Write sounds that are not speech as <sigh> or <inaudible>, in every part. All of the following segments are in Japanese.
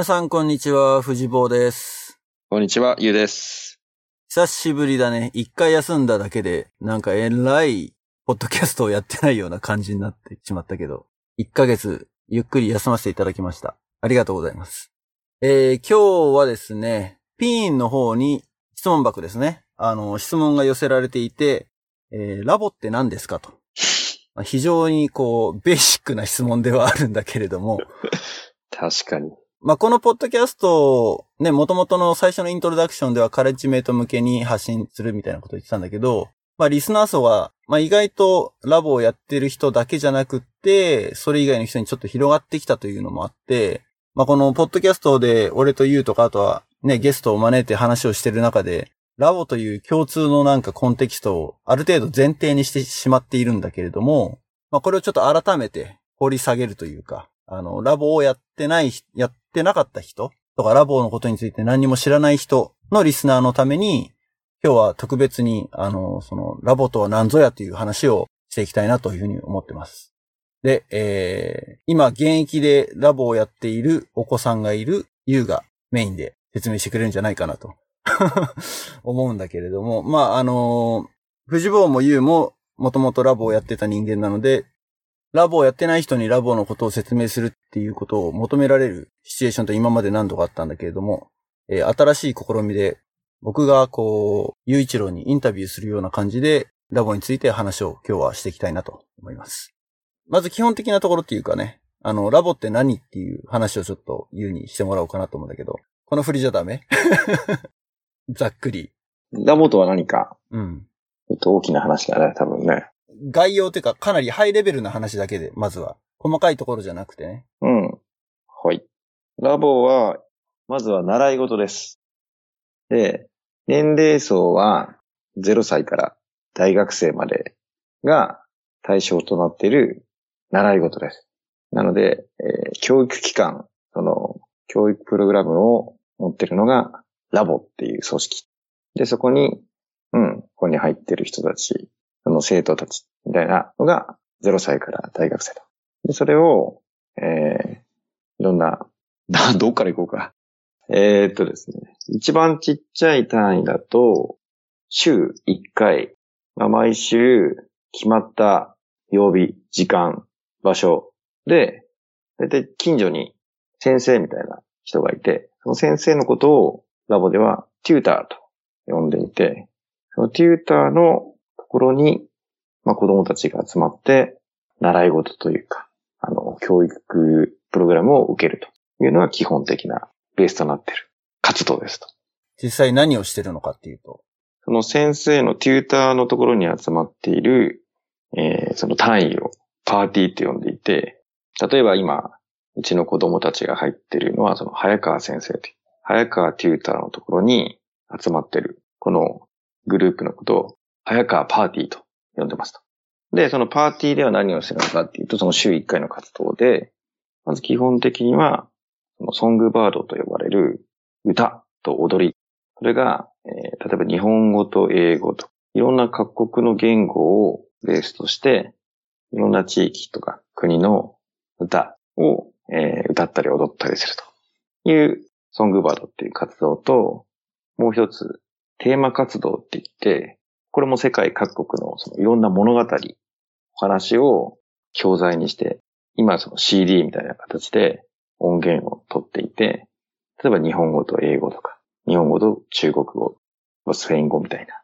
皆さんこんにちは、藤坊です。こんにちは、ゆうです。久しぶりだね。一回休んだだけで、なんかえらい、ポッドキャストをやってないような感じになってしまったけど、一ヶ月、ゆっくり休ませていただきました。ありがとうございます。えー、今日はですね、ピーンの方に質問箱ですね。あの、質問が寄せられていて、えー、ラボって何ですかと。まあ非常にこう、ベーシックな質問ではあるんだけれども、<laughs> 確かに。まあ、このポッドキャスト、ね、元々の最初のイントロダクションではカレッジメイト向けに発信するみたいなこと言ってたんだけど、まあ、リスナー層は、まあ、意外とラボをやってる人だけじゃなくって、それ以外の人にちょっと広がってきたというのもあって、まあ、このポッドキャストで俺とユウとかあとはね、ゲストを招いて話をしてる中で、ラボという共通のなんかコンテキストをある程度前提にしてしまっているんだけれども、まあ、これをちょっと改めて掘り下げるというか、あの、ラボをやってない、やってなかった人とか、ラボのことについて何にも知らない人のリスナーのために、今日は特別に、あの、その、ラボとは何ぞやという話をしていきたいなというふうに思ってます。で、えー、今、現役でラボをやっているお子さんがいるユウがメインで説明してくれるんじゃないかなと <laughs> 思うんだけれども、まあ、あの、藤坊もユウももともとラボをやってた人間なので、ラボをやってない人にラボのことを説明するっていうことを求められるシチュエーションと今まで何度かあったんだけれども、えー新しい試みで、僕がこう、雄一郎にインタビューするような感じで、ラボについて話を今日はしていきたいなと思います。まず基本的なところっていうかね、あの、ラボって何っていう話をちょっと言うにしてもらおうかなと思うんだけど、この振りじゃダメ？<laughs> ざっくり。ラボとは何か、うん。ちょっと大きな話だね、多分ね。概要っていうか、かなりハイレベルな話だけで、まずは。細かいところじゃなくてね。うん。はい。ラボは、まずは習い事です。で、年齢層は0歳から大学生までが対象となっている習い事です。なので、えー教育機関、その、教育プログラムを持ってるのがラボっていう組織。で、そこに、うん、ここに入ってる人たち、その生徒たちみたいなのが0歳から大学生と。で、それを、えー、いろんな、<laughs> どっから行こうか。えーっとですね。一番ちっちゃい単位だと、週1回、まあ、毎週決まった曜日、時間、場所で、だいたい近所に先生みたいな人がいて、その先生のことをラボではテューターと呼んでいて、そのテューターのころに、まあ、子供たちが集まって、習い事というか、あの、教育プログラムを受けるというのが基本的なベースとなっている活動ですと。実際何をしてるのかっていうと。その先生のテューターのところに集まっている、えーその単位をパーティーって呼んでいて、例えば今、うちの子供たちが入っているのは、その早川先生という、早川テューターのところに集まっている、このグループのことを、早川パーティーと呼んでますと。で、そのパーティーでは何をしてるのかっていうと、その週1回の活動で、まず基本的には、そのソングバードと呼ばれる歌と踊り。それが、えー例えば日本語と英語と、いろんな各国の言語をベースとして、いろんな地域とか国の歌を、えー歌ったり踊ったりするというソングバードっていう活動と、もう一つ、テーマ活動って言って、これも世界各国のそのいろんな物語、お話を教材にして、今その CD みたいな形で音源を取っていて、例えば日本語と英語とか、日本語と中国語、スペイン語みたいな、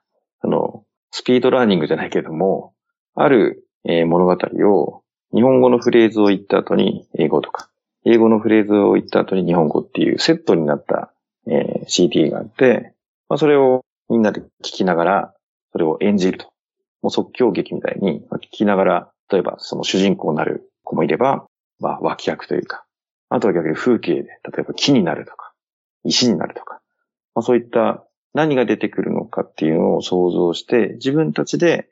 あの、スピードラーニングじゃないけども、ある、えー物語を日本語のフレーズを言った後に英語とか、英語のフレーズを言った後に日本語っていうセットになった、えー CD があって、まあ、それをみんなで聞きながら、それを演じると。もう即興劇みたいにまあ聞きながら、例えばその主人公になる子もいれば、まあ脇役というか、あとは逆に風景で、例えば木になるとか、石になるとか、まあ、そういった何が出てくるのかっていうのを想像して、自分たちで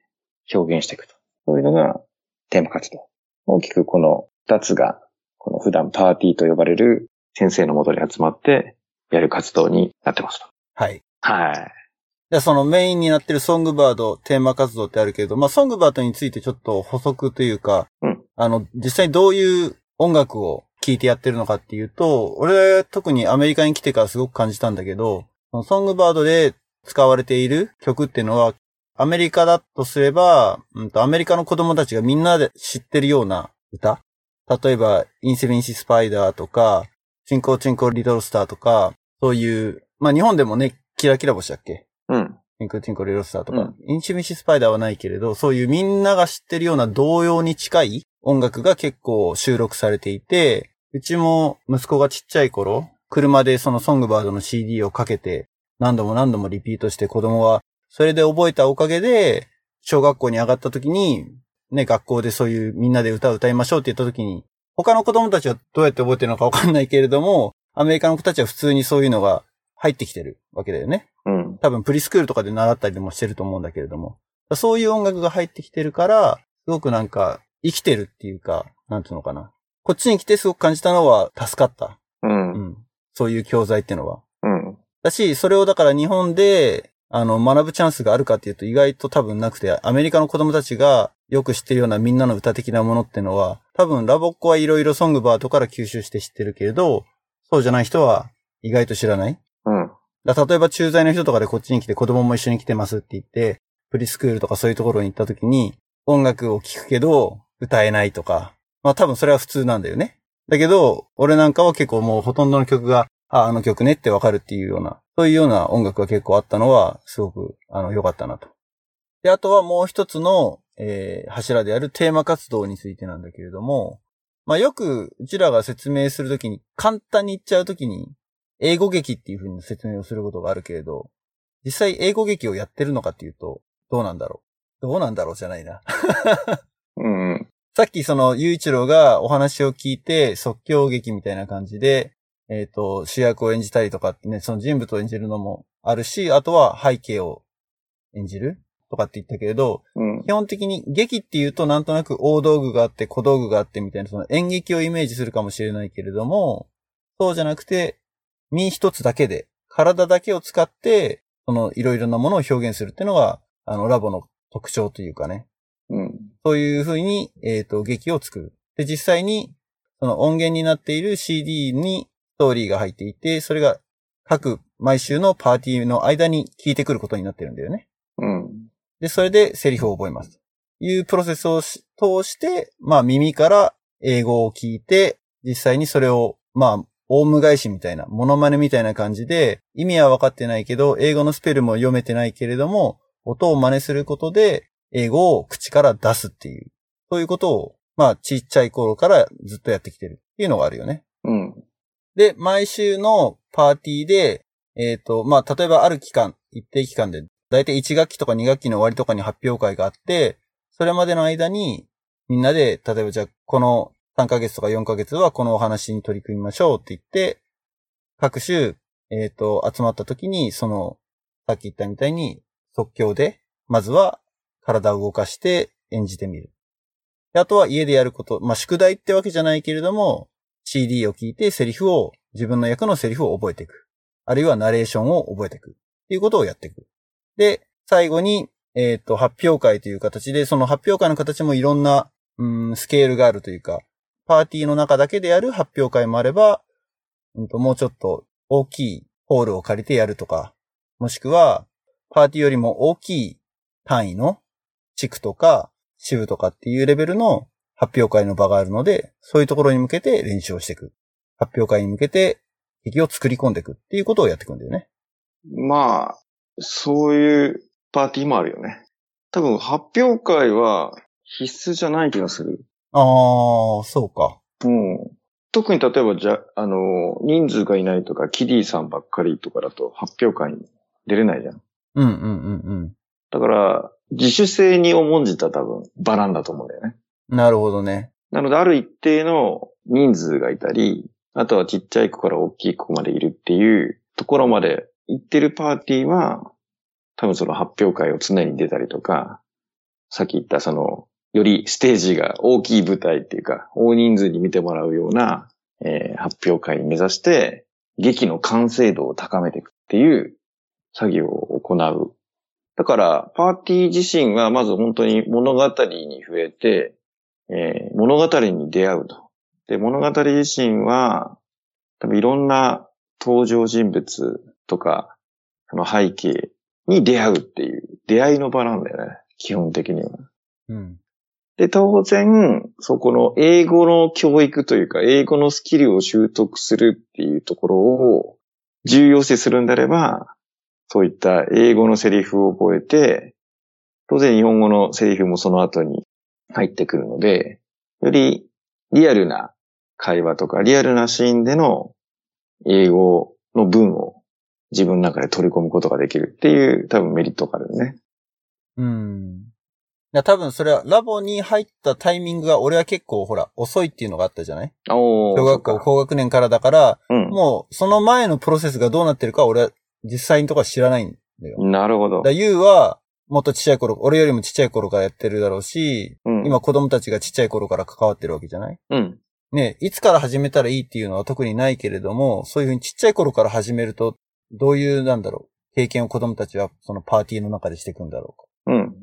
表現していくと。そういうのがテーマ活動。大きくこの二つが、この普段パーティーと呼ばれる先生のもとに集まってやる活動になってますと。はい。はい。で、そのメインになってるソングバード、テーマ活動ってあるけれど、まあ、ソングバードについてちょっと補足というか、うん。あの、実際どういう音楽を聞いてやってるのかっていうと、俺は特にアメリカに来てからすごく感じたんだけど、ソングバードで使われている曲っていうのは、アメリカだとすれば、うんと、アメリカの子供たちがみんなで知ってるような歌？例えば、インセミンシスパイダーとか、チンコチンコリトルスターとか、そういう、まあ日本でもね、キラキラ星だっけ？うん。チンコチンコリトルスターとか、うん、インセミンシスパイダーはないけれど、そういうみんなが知ってるような童謡に近い音楽が結構収録されていて、うちも息子がちっちゃい頃、車でそのソングバードの CD をかけて、何度も何度もリピートして子供は、それで覚えたおかげで、小学校に上がった時に、ね、学校でそういうみんなで歌を歌いましょうって言った時に、他の子供たちはどうやって覚えてるのかわかんないけれども、アメリカの子たちは普通にそういうのが入ってきてるわけだよね。うん。多分プリスクールとかで習ったりもしてると思うんだけれども。そういう音楽が入ってきてるから、すごくなんか生きてるっていうか、なんていうのかな。こっちに来てすごく感じたのは助かった。うん。うん。そういう教材っていうのは。うん。だし、それをだから日本で、あの、学ぶチャンスがあるかっていうと意外と多分なくて、アメリカの子供たちがよく知ってるようなみんなの歌的なものっていうのは、多分ラボっ子はいろいろソングバートから吸収して知ってるけれど、そうじゃない人は意外と知らない。だ例えば駐在の人とかでこっちに来て子供も一緒に来てますって言って、プリスクールとかそういうところに行った時に、音楽を聴くけど歌えないとか、まあ多分それは普通なんだよね。だけど、俺なんかは結構もうほとんどの曲が、あ、あの曲ねってわかるっていうような、そういうような音楽が結構あったのは、すごく、あの、良かったなと。で、あとはもう一つの、えー、柱であるテーマ活動についてなんだけれども、まあよく、うちらが説明するときに、簡単に言っちゃうときに、英語劇っていうふうに説明をすることがあるけれど、実際英語劇をやってるのかっていうと、どうなんだろう？どうなんだろうじゃないな。うん、さっきその、ゆういちろうがお話を聞いて、即興劇みたいな感じで、えっ、ー、と、主役を演じたりとかってね、その人物を演じるのもあるし、あとは背景を演じる？とかって言ったけれど、うん、基本的に劇っていうとなんとなく大道具があって小道具があってみたいなその演劇をイメージするかもしれないけれども、そうじゃなくて、身一つだけで、体だけを使って、そのいろいろなものを表現するっていうのが、あの、ラボの特徴というかね。うん。そういうふうに、えっ、ー、と、劇を作る。で、実際に、その音源になっている CD にストーリーが入っていて、それが各毎週のパーティーの間に聞いてくることになってるんだよね。うん。で、それでセリフを覚えます。いうプロセスを通して、まあ耳から英語を聞いて、実際にそれを、まあ、オウム返しみたいな、モノマネみたいな感じで、意味は分かってないけど、英語のスペルも読めてないけれども、音を真似することで、英語を口から出すっていう、そういうことを、まあ、ちっちゃい頃からずっとやってきてるっていうのがあるよね。うん。で、毎週のパーティーで、えっ、ー、と、まあ、例えばある期間、一定期間でだいたい1学期とか2学期の終わりとかに発表会があって、それまでの間に、みんなで、例えばじゃあ、この3ヶ月とか4ヶ月はこのお話に取り組みましょうって言って、各種、えっ、ー、と、集まった時に、その、さっき言ったみたいに、即興で、まずは体を動かして演じてみる。あとは家でやること、まあ、宿題ってわけじゃないけれども、CD を聞いてセリフを、自分の役のセリフを覚えていく。あるいはナレーションを覚えていく。っていうことをやっていく。で、最後に、えっ、ー、と、発表会という形で、その発表会の形もいろんな、うん、スケールがあるというか、パーティーの中だけでやる発表会もあれば、うんと、もうちょっと大きいホールを借りてやるとか、もしくは、パーティーよりも大きい単位の地区とか支部とかっていうレベルの発表会の場があるので、そういうところに向けて練習をしていく。発表会に向けて劇を作り込んでいくっていうことをやっていくんだよね。まあ、そういうパーティーもあるよね。多分発表会は必須じゃない気がする。ああ、そうか。うん。特に例えばじゃ、あの、人数がいないとか、キディさんばっかりとかだと発表会に出れないじゃん。うんうんうんうん。だから、自主性に重んじた多分、場なんだと思うんだよね。なるほどね。なので、ある一定の人数がいたり、あとはちっちゃい子から大きい子までいるっていうところまで行ってるパーティーは、多分その発表会を常に出たりとか、さっき言ったその、よりステージが大きい舞台っていうか、大人数に見てもらうような、えー、発表会に目指して、劇の完成度を高めていくっていう作業を行う。だから、パーティー自身はまず本当に物語に触れて、えー、物語に出会うとで、物語自身は、多分いろんな登場人物とか、その背景に出会うっていう、出会いの場なんだよね。基本的には。うん。で、当然、そこの英語の教育というか、英語のスキルを習得するっていうところを重要視するんであれば、そういった英語のセリフを覚えて、当然日本語のセリフもその後に入ってくるので、よりリアルな会話とか、リアルなシーンでの英語の文を自分の中で取り込むことができるっていう多分メリットがあるよね。うん。いや、多分それはラボに入ったタイミングが俺は結構ほら遅いっていうのがあったじゃない？小学校高学年からだから、うん。もうその前のプロセスがどうなってるか俺は実際のとこは知らないんだよ。なるほどだ。ゆうはもっとちっちゃい頃、俺よりもちっちゃい頃からやってるだろうし、うん。今子供たちがちっちゃい頃から関わってるわけじゃない？うん。ね、いつから始めたらいいっていうのは特にないけれども、そういうふうにちっちゃい頃から始めると、どういう、なんだろう、経験を子供たちはそのパーティーの中でしていくんだろうか。うん。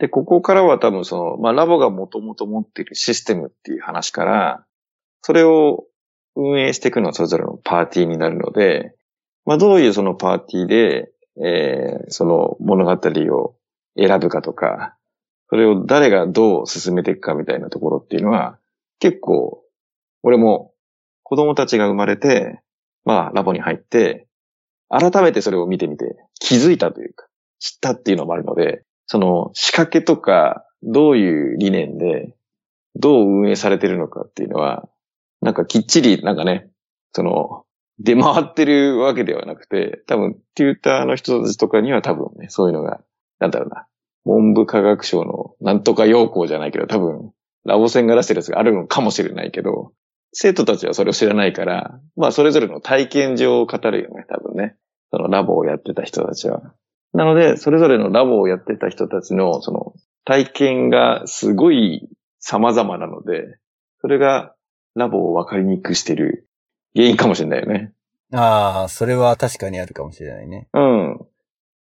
で、ここからは多分その、まあ、ラボがもともと持っているシステムっていう話から、それを運営していくのはそれぞれのパーティーになるので、まあ、どういうそのパーティーで、えー、その物語を選ぶかとか、それを誰がどう進めていくかみたいなところっていうのは、結構、俺も子供たちが生まれて、まあ、ラボに入って、改めてそれを見てみて気づいたというか、知ったっていうのもあるので、その仕掛けとか、どういう理念で、どう運営されてるのかっていうのは、なんかきっちり、なんかね、その、出回ってるわけではなくて、多分、テューターの人たちとかには多分ね、そういうのが、なんだろうな、文部科学省のなんとか要項じゃないけど、多分、ラボ線が出してるやつがあるのかもしれないけど、生徒たちはそれを知らないから、まあ、それぞれの体験上を語るよね、多分ね。そのラボをやってた人たちは。なので、それぞれのラボをやってた人たちの、その、体験がすごい様々なので、それがラボを分かりにくくしてる原因かもしれないよね。ああ、それは確かにあるかもしれないね。うん。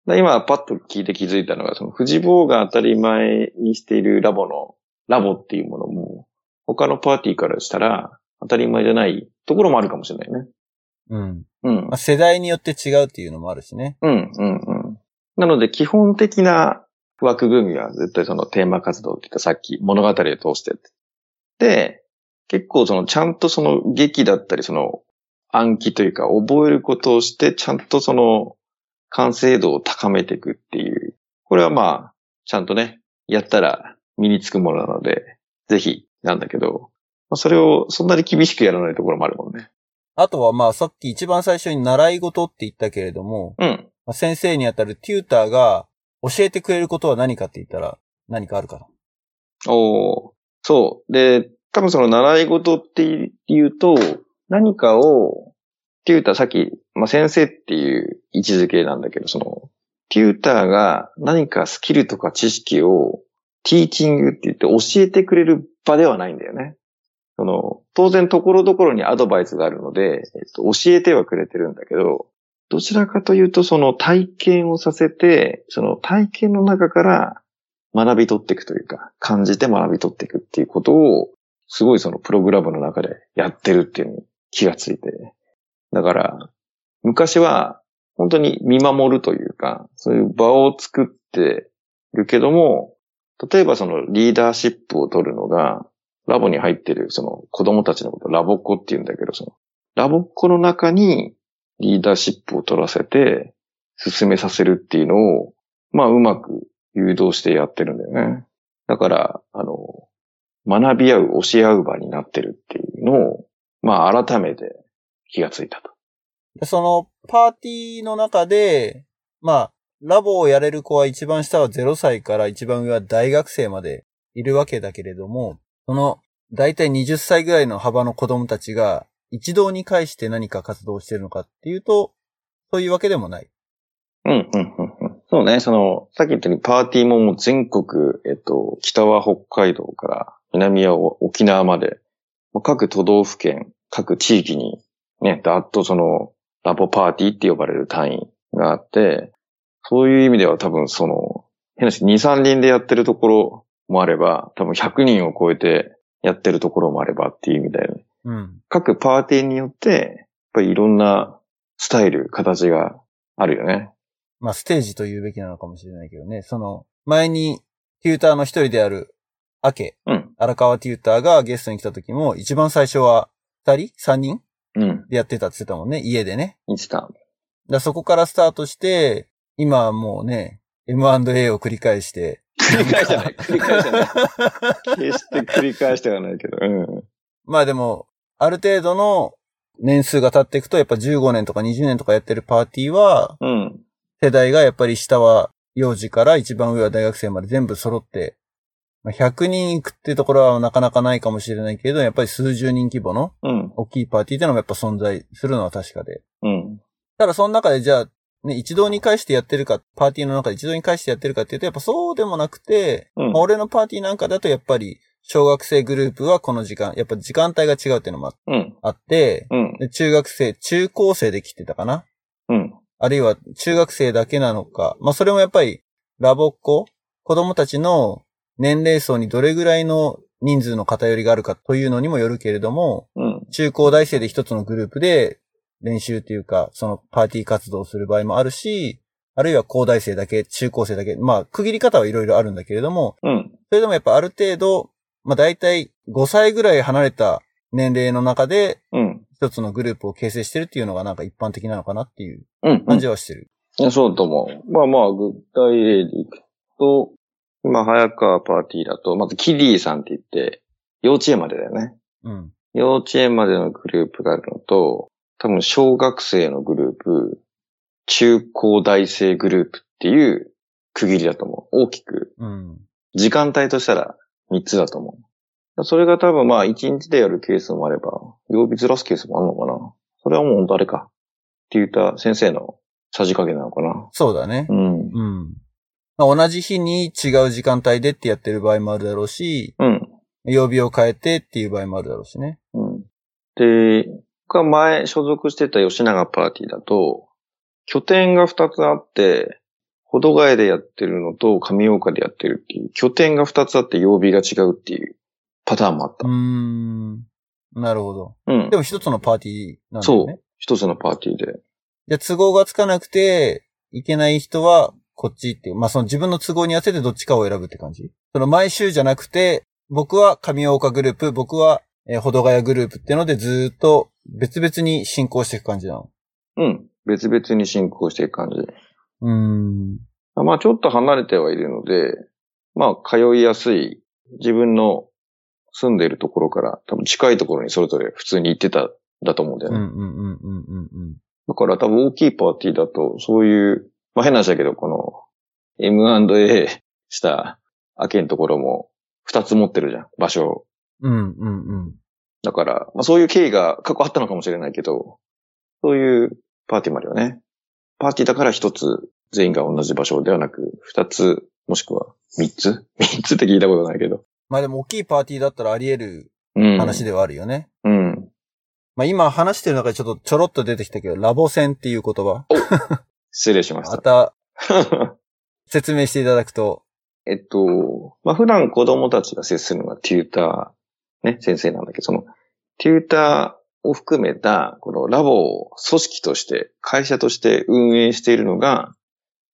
で今、パッと聞いて気づいたのが、その、富士坊が当たり前にしているラボの、ラボっていうものも、他のパーティーからしたら、当たり前じゃないところもあるかもしれないね。うん。うんまあ、。世代によって違うっていうのもあるしね。うん、うん、うん。なので、基本的な枠組みは絶対そのテーマ活動って言ったさっき物語を通してって。で、結構そのちゃんとその劇だったりその暗記というか覚えることをしてちゃんとその完成度を高めていくっていう。これはまあ、ちゃんとね、やったら身につくものなので、ぜひなんだけど、まあ、それをそんなに厳しくやらないところもあるもんね。あとはまあさっき一番最初に習い事って言ったけれども、うん。まあ、先生にあたるテューターが教えてくれることは何かって言ったら何かあるかなおそう。で、多分その習い事っていうと、何かを、テューター、さっき、まあ、先生っていう位置づけなんだけど、その、テューターが何かスキルとか知識を、ティーチングって言って教えてくれる場ではないんだよね。その、当然ところどころにアドバイスがあるので、えっと、教えてはくれてるんだけど、どちらかというとその体験をさせて、その体験の中から学び取っていくというか、感じて学び取っていくっていうことを、すごいそのプログラムの中でやってるっていうのに気がついて。だから、昔は本当に見守るというか、そういう場を作ってるけども、例えばそのリーダーシップを取るのが、ラボに入ってるその子供たちのことラボっ子って言うんだけど、そのラボっ子の中にリーダーシップを取らせて進めさせるっていうのを、まあうまく誘導してやってるんだよね。だから、あの、学び合う、教え合う場になってるっていうのを、まあ改めて気がついたと。そのパーティーの中で、まあ、ラボをやれる子は一番下は0歳から一番上は大学生までいるわけだけれども、その、だいたい20歳ぐらいの幅の子供たちが一堂に会して何か活動してるのかっていうと、そういうわけでもない。うん、うん、うん。うんそうね、その、さっき言ったようにパーティーももう全国、えっと、北は北海道から南は沖縄まで、各都道府県、各地域に、ね、だっとその、ラボパーティーって呼ばれる単位があって、そういう意味では多分その、変なし、2、3人でやってるところもあれば、多分100人を超えてやってるところもあればっていう意味だよね。うん。各パーティーによって、やっぱりいろんなスタイル、形があるよね。まあ、ステージと言うべきなのかもしれないけどね。その、前に、テューターの一人である、アケ、うん。荒川テューターがゲストに来た時も、一番最初は、二人？三人？うん。でやってたって言ってたもんね。家でね。いつか。だそこからスタートして、今はもうね、M&A を繰り返して。繰り返してない。繰り返してない。<laughs> 決して繰り返してはないけど。うん。まあでも、ある程度の年数が経っていくと、やっぱ15年とか20年とかやってるパーティーは、うん。世代がやっぱり下は幼児から一番上は大学生まで全部揃って、まあ、100人行くってところはなかなかないかもしれないけど、やっぱり数十人規模のうん。大きいパーティーっていうのもやっぱ存在するのは確かで。うん。ただその中でじゃあ、ね、一堂に会してやってるか、パーティーの中で一堂に会してやってるかっていうと、やっぱそうでもなくて、うんまあ俺のパーティーなんかだとやっぱり、小学生グループはこの時間、やっぱ時間帯が違うっていうのもあって、うん。で中学生、中高生で来てたかな？うん。あるいは中学生だけなのか。まあそれもやっぱり、ラボっ子？子供たちの年齢層にどれぐらいの人数の偏りがあるかというのにもよるけれども、うん。中高大生で一つのグループで練習っていうか、そのパーティー活動をする場合もあるし、あるいは高大生だけ、中高生だけ、まあ区切り方はいろいろあるんだけれども、うん。それでもやっぱある程度、まあ大体5歳ぐらい離れた年齢の中でうん。一つのグループを形成してるっていうのがなんか一般的なのかなっていううん。感じはしてる。いや、そうだと思う。まあまあ、具体例でいくと、今、早川パーティーだと、まずキリーさんって言って、幼稚園までだよね。うん。幼稚園までのグループがあるのと、多分小学生のグループ、中高大生グループっていう区切りだと思う。大きく。うん。時間帯としたら3つだと思う。それが多分まあ1日でやるケースもあれば、曜日ずらすケースもあるのかな。それはもう本当あれか。って言った先生のさじ加減なのかな。そうだね。うん。うん。まあ、同じ日に違う時間帯でってやってる場合もあるだろうし、うん。曜日を変えてっていう場合もあるだろうしね。うん。で、僕は前所属してた吉永パーティーだと、拠点が2つあって、保土ヶ谷でやってるのと上岡でやってるっていう、拠点が2つあって曜日が違うっていうパターンもあったうー。ん。なるほど。うんで。も一つのパーティーなんだよね。一つのパーティーで。じゃあ都合がつかなくて、いけない人はこっちっていう。まあその自分の都合に合わせてどっちかを選ぶって感じその毎週じゃなくて、僕は上岡グループ、僕は、えー、保土ヶ谷グループっていうのでずーっと別々に進行していく感じなの。うん。別々に進行していく感じ。うーん。まあちょっと離れてはいるので、まあ通いやすい自分の住んでいるところから多分近いところにそれぞれ普通に行ってたんだと思うんだよね。うんうんうんうんうんうん。だから多分大きいパーティーだとそういう、まあ変な話だけどこの M&A <laughs> したアケのところも二つ持ってるじゃん、場所を。うんうんうん。だから、まあそういう経緯が過去あったのかもしれないけど、そういうパーティーもあるよね。パーティーだから一つ全員が同じ場所ではなく、二つ、もしくは三つ？三つって聞いたことないけど。まあでも大きいパーティーだったらあり得るうん。話ではあるよね。うん。まあ今話してる中でちょっとちょろっと出てきたけど、ラボ戦っていう言葉。失礼しましまた。<laughs> た説明していただくと。<laughs> えっと、まあ、普段子供たちが接するのがテューター、ね、先生なんだけど、その、テューターを含めた、このラボを組織として、会社として運営しているのが、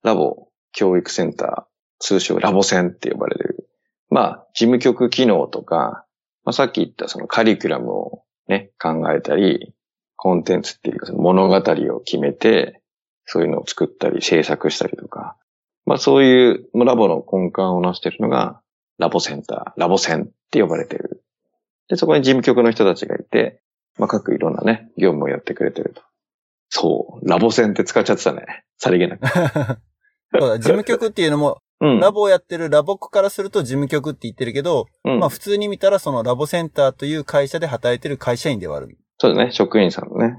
ラボ教育センター、通称ラボセンって呼ばれる。まあ、事務局機能とか、まあ、さっき言ったそのカリキュラムをね、考えたり、コンテンツっていうかその物語を決めて、そういうのを作ったり制作したりとか、まあそういうラボの根幹をなしているのが、ラボセンター、ラボセンって呼ばれている。で、そこに事務局の人たちがいて、まあ各いろんなね、業務をやってくれてると。そう、ラボセンって使っちゃってたね。さりげなく。<laughs> そうだ、事務局っていうのも、うん。ラボをやってるラボ区からすると事務局って言ってるけど、うんまあ普通に見たらそのラボセンターという会社で働いてる会社員ではある。そうだね、職員さんのね。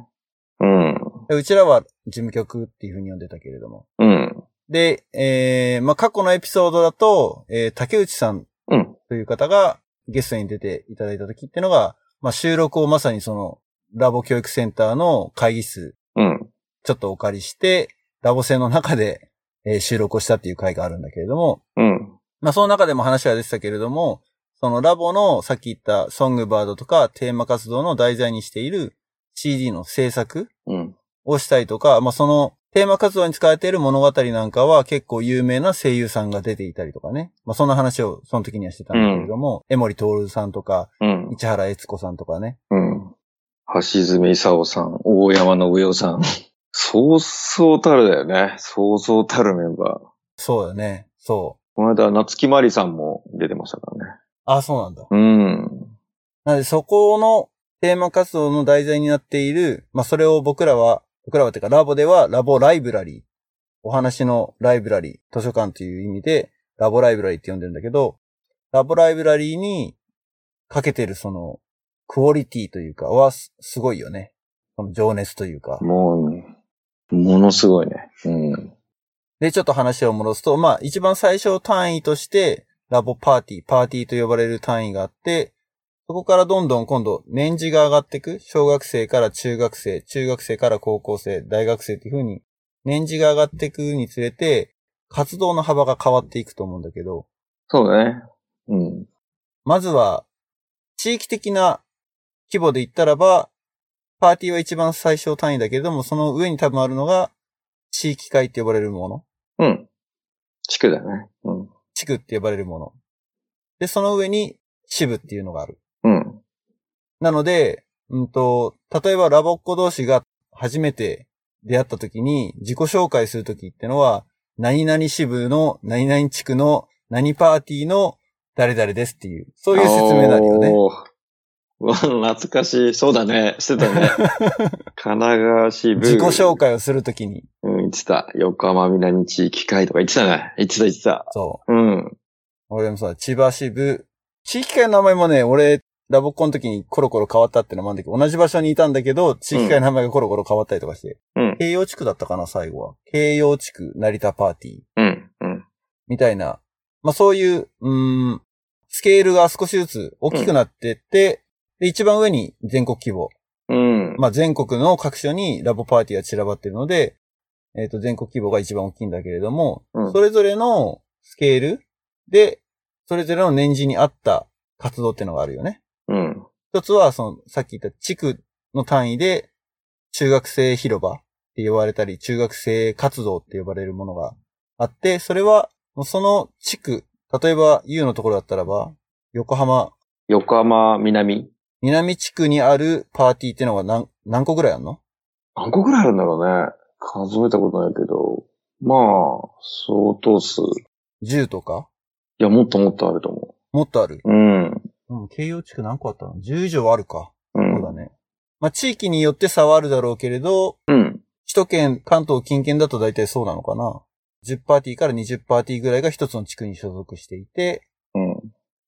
うん。でうちらは事務局っていうふうに呼んでたけれども。うん。で、えー、まあ過去のエピソードだと、えー、竹内さんうん。という方がゲストに出ていただいた時っていうのが、まあ収録をまさにそのラボ教育センターの会議室、うん。ちょっとお借りして、ラボ戦の中で、えー収録をしたっていう回があるんだけれども、うん。まあその中でも話は出てたけれども、そのラボのさっき言ったソングバードとかテーマ活動の題材にしている CD の制作うん。をしたりとか、まあ、そのテーマ活動に使われている物語なんかは結構有名な声優さんが出ていたりとかね。まあ、そんな話をその時にはしてたんだけれども、江森徹さんとか、うん。市原悦子さんとかね。うん。橋爪勲さん、大山信代さん。そうそうたるだよね。そうそうたるメンバー。そうだね。そう。この間、夏木マリさんも出てましたからね。あ、そうなんだ。うん。なので、そこのテーマ活動の題材になっている、まあ、それを僕らは、僕らはてか、ラボではラボライブラリー。お話のライブラリー、図書館という意味で、ラボライブラリーって呼んでるんだけど、ラボライブラリーにかけてるその、クオリティというかはす、すごいよね。その情熱というか。もう、ものすごいね。うん。で、ちょっと話を戻すと、まあ、一番最初単位として、ラボパーティー、パーティーと呼ばれる単位があって、そこからどんどん今度年次が上がっていく。小学生から中学生、中学生から高校生、大学生っていう風に、年次が上がっていくにつれて、活動の幅が変わっていくと思うんだけど、そうだね。うん。まずは、地域的な規模で言ったらば、パーティーは一番最小単位だけれども、その上に多分あるのが、地域会って呼ばれるもの。うん。地区だね。うん。地区って呼ばれるもの。で、その上に支部っていうのがある。うん。なので、うんと、例えばラボっ子同士が初めて出会った時に自己紹介する時ってのは、何々支部の何々地区の何パーティーの誰々ですっていう、そういう説明になるよね。うわ懐かしい。そうだね。してたね。<laughs> 神奈川支部。自己紹介をするときに。うん、言ってた。横浜南地域会とか言ってたね。言ってた言ってた。そう。うん。俺もさ、千葉支部、地域会の名前もね、俺、ラボっ子の時にコロコロ変わったってのもあるんだけど、同じ場所にいたんだけど、地域会の名前がコロコロ変わったりとかして。うん。京葉地区だったかな、最後は。京葉地区成田パーティー。うん。うん。みたいな。まあそういう、うーん、スケールが少しずつ大きくなってって、で、一番上に全国規模。うん。まあ全国の各所にラボパーティーが散らばっているので、えっ、と、全国規模が一番大きいんだけれども、うんそれぞれのスケールで、それぞれの年次に合った活動っていうのがあるよね。うん。一つは、その、さっき言った地区の単位で、中学生広場って呼ばれたり、中学生活動って呼ばれるものがあって、それは、その地区、例えば U のところだったらば、横浜、横浜南。南地区にあるパーティーっていうのが何、何個ぐらいあるの？何個ぐらいあるんだろうね。数えたことないけど。まあ、相当数。い ?10 とか？や、もっともっとあると思もっとある？う。うん。うん、京葉地区何個あったの ?10 以上あるか。う。そうんだね。まあ、地域によって差はあるだろうけれど、うん。首都圏、関東近県だと大体そうなのかな。10パーティーから20パーティーぐらいが一つの地区に所属していて、うん。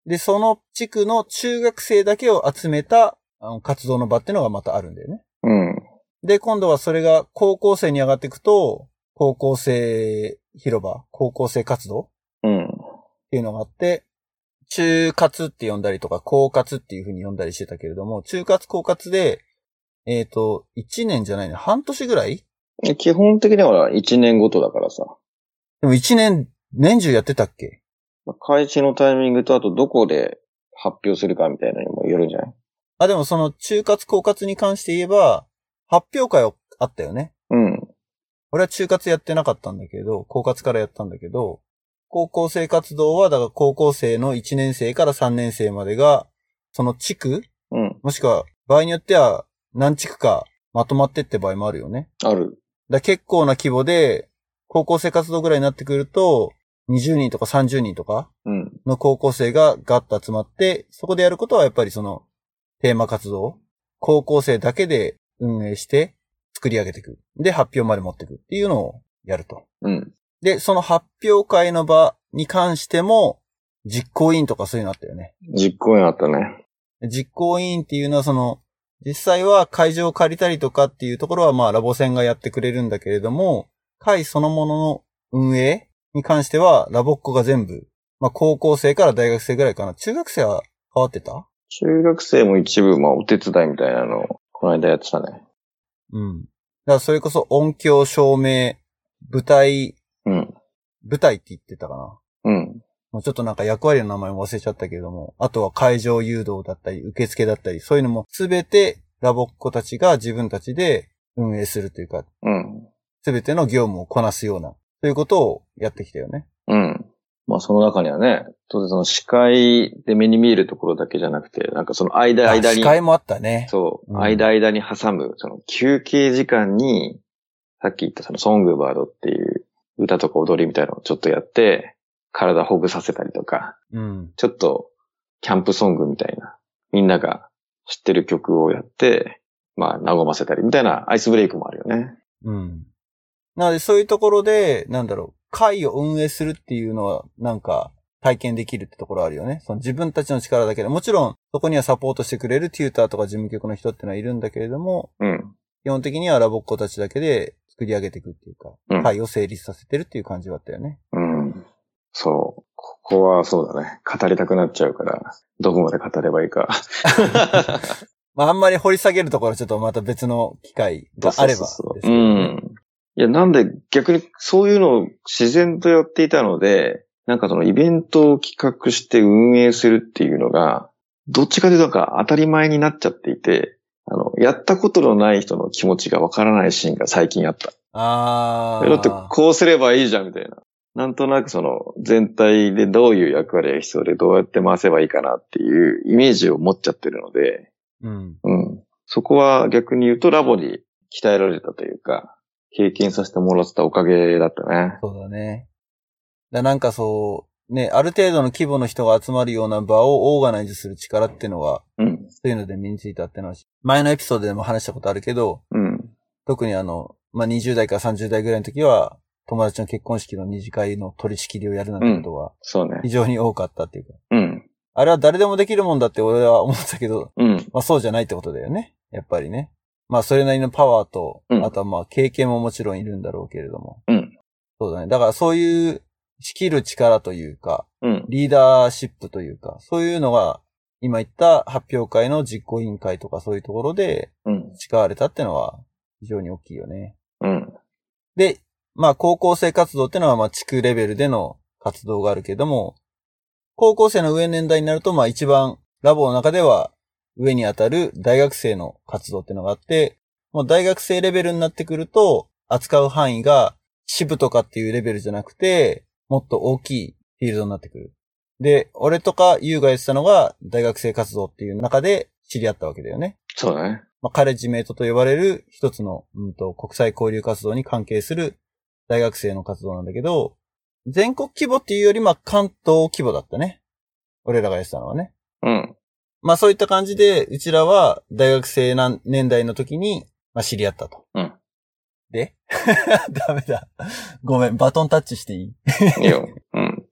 で、その地区の中学生だけを集めたあの活動の場っていうのがまたあるんだよね。うん。で、今度はそれが高校生に上がっていくと、高校生広場、高校生活動うん。っていうのがあって、中活って呼んだりとか、高活っていう風に呼んだりしてたけれども、中活高活で、えっ、と、1年じゃないね、半年ぐらい基本的には1年ごとだからさ。でも1年、年中やってたっけ開始のタイミングとあとどこで発表するかみたいなのにもよるんじゃない？あ、でもその中活高活に関して言えば、発表会はあったよね。うん。俺は中活やってなかったんだけど、高活からやったんだけど、高校生活動は、だから高校生の1年生から3年生までが、その地区うん。もしくは、場合によっては何地区かまとまってって場合もあるよね。ある。だ結構な規模で、高校生活動ぐらいになってくると、20人とか30人とかうん。の高校生がガッと集まって、そこでやることはやっぱりその、テーマ活動高校生だけで運営して作り上げていく。で、発表まで持っていくっていうのをやると。うん。で、その発表会の場に関しても、実行委員とかそういうのあったよね。実行委員あったね。実行委員っていうのはその、実際は会場を借りたりとかっていうところはまあラボ戦がやってくれるんだけれども、会そのものの運営に関してはラボっ子が全部、まあ高校生から大学生ぐらいかな。中学生は変わってた？中学生も一部、まあ、お手伝いみたいなのを、この間やってたね。うん。だからそれこそ音響、照明、舞台、うん。舞台って言ってたかな。うん。もうちょっとなんか役割の名前も忘れちゃったけれども、あとは会場誘導だったり、受付だったり、そういうのもすべてラボっ子たちが自分たちで運営するというか、うん。すべての業務をこなすような、ということをやってきたよね。うん。まあその中にはね、当然その視界で目に見えるところだけじゃなくて、なんかその間間に、あ司会もあったね。そう、うん間間に挟む、その休憩時間に、さっき言ったそのソングバードっていう歌とか踊りみたいなのをちょっとやって、体ほぐさせたりとか、うん。ちょっとキャンプソングみたいな、みんなが知ってる曲をやって、まあ和ませたりみたいなアイスブレイクもあるよね。うん。なので、そういうところで、なんだろう、会を運営するっていうのは、なんか、体験できるってところあるよね。その自分たちの力だけで。もちろん、そこにはサポートしてくれるテューターとか事務局の人ってのはいるんだけれども、うん。基本的にはラボっ子たちだけで作り上げていくっていうか、うん会を成立させてるっていう感じはあったよね。うん。そう。ここはそうだね。語りたくなっちゃうから、どこまで語ればいいか。<laughs> まあ、あんまり掘り下げるところはちょっとまた別の機会があればそうそうそう。うん。いや、なんで逆にそういうのを自然とやっていたので、なんかそのイベントを企画して運営するっていうのが、どっちかというとなんか当たり前になっちゃっていて、あの、やったことのない人の気持ちがわからないシーンが最近あった。ああ。だってこうすればいいじゃんみたいな。なんとなくその全体でどういう役割が必要でどうやって回せばいいかなっていうイメージを持っちゃってるので、うん。うん。そこは逆に言うとラボに鍛えられたというか、経験させてもらったおかげだったね。そうだね。だなんかそう、ね、ある程度の規模の人が集まるような場をオーガナイズする力っていうのは、うん。そういうので身についたっていうのは、前のエピソードでも話したことあるけど、うん。特にあの、まあ、20代から30代ぐらいの時は、友達の結婚式の二次会の取り仕切りをやるなんてことは、そうね非。常に多かったっていうか、うん。あれは誰でもできるもんだって俺は思ってたけど、うん。まあそうじゃないってことだよね。やっぱりね。まあそれなりのパワーと、うんあとはまあ経験ももちろんいるんだろうけれども。うん。そうだね。だからそういう仕切る力というか、うん。リーダーシップというか、そういうのが、今言った発表会の実行委員会とかそういうところでうん。培われたってのは非常に大きいよね。うん。で、まあ高校生活動ってのはまあ地区レベルでの活動があるけども、高校生の上年代になるとまあ一番ラボの中では上にあたる大学生の活動ってのがあって、もう大学生レベルになってくると扱う範囲が支部とかっていうレベルじゃなくて、もっと大きいフィールドになってくる。で、俺とか優がやってたのが大学生活動っていう中で知り合ったわけだよね。そうだね。まあ、カレッジメイトと呼ばれる一つの、うんと、国際交流活動に関係する大学生の活動なんだけど、全国規模っていうより、まあ、関東規模だったね。俺らがやってたのはね。うん。まあ、そういった感じで、うちらは大学生な年代の時に、まあ、知り合ったと。うん。で？<laughs> ダメだ。ごめん、バトンタッチしていい？いいよ。うん。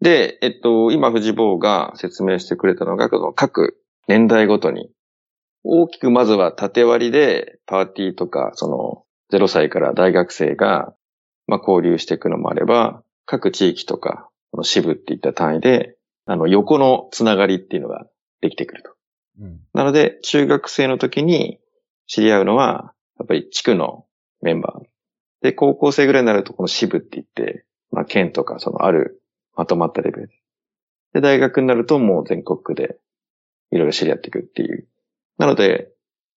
で、えっと、今、藤坊が説明してくれたのが、この各年代ごとに、大きくまずは縦割りで、パーティーとか、その、0歳から大学生が、まあ、交流していくのもあれば、各地域とか、この支部っていった単位で、あの、横のつながりっていうのができてくると。うん。なので、中学生の時に知り合うのは、やっぱり地区のメンバー。で、高校生ぐらいになるとこの支部って言って、まあ、県とか、そのある、まとまったレベルで。で、大学になるともう全国区で、いろいろ知り合っていくっていう。なので、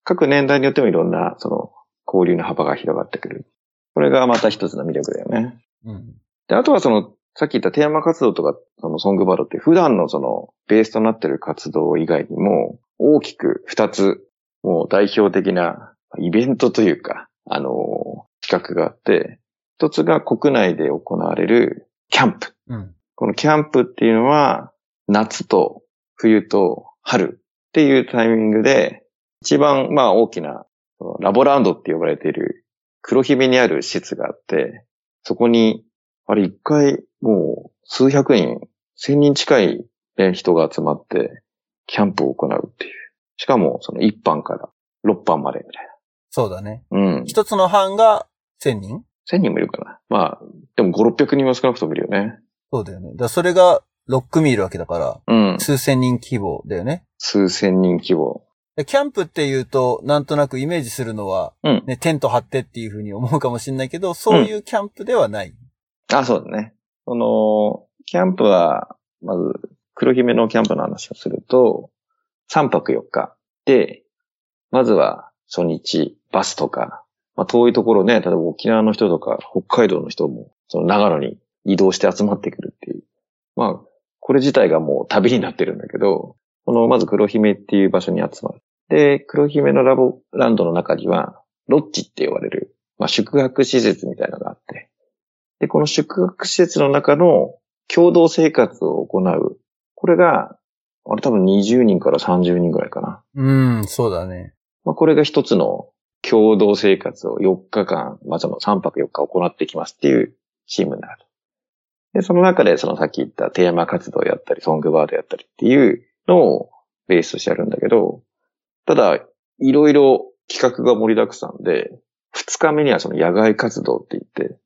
各年代によってもいろんな、その、交流の幅が広がってくる。これがまた一つの魅力だよね。うん。で、あとはその、さっき言ったテーマ活動とか、そのソングバロって普段のその、ベースとなっている活動以外にも、大きく二つ、もう代表的なイベントというか、あの企画があって、一つが国内で行われるキャンプ。うん。このキャンプっていうのは、夏と冬と春っていうタイミングで、一番まあ大きな、ラボランドって呼ばれている黒姫にある施設があって、そこに、あれ一回もう数百人、千人近いね人が集まって、キャンプを行うっていう。しかも、その1班から6班までみたいそうだね。な。うん。一つの班が1000人？1000人もいるかな。まあ、でも5、600人は少なくともいるよね。そうだよね。だそれが6組いるわけだから、うん。数千人規模だよね。数千人規模。でキャンプっていうと、なんとなくイメージするのは、うん。ね、テント張ってっていうふうに思うかもしれないけど、そういうキャンプではない。あ、そうだね。その、キャンプは、まず、黒姫のキャンプの話をすると、3泊4日で、まずは初日、バスとか、まあ、遠いところね、例えば沖縄の人とか北海道の人も、その長野に移動して集まってくるっていう。まあ、これ自体がもう旅になってるんだけど、このまず黒姫っていう場所に集まる。で、黒姫のラボランドの中には、ロッジって呼ばれる、まあ、宿泊施設みたいなのがあって、で、この宿泊施設の中の共同生活を行う。これが、あれ多分20人から30人ぐらいかな。うん、そうだね。まあ、これが一つの共同生活を4日間、まあ、その3泊4日行ってきますっていうチームになる。で、その中でそのさっき言ったテーマ活動やったり、ソングバードやったりっていうのをベースとしてやるんだけど、ただ、いろいろ企画が盛りだくさんで、2日目にはその野外活動って言って、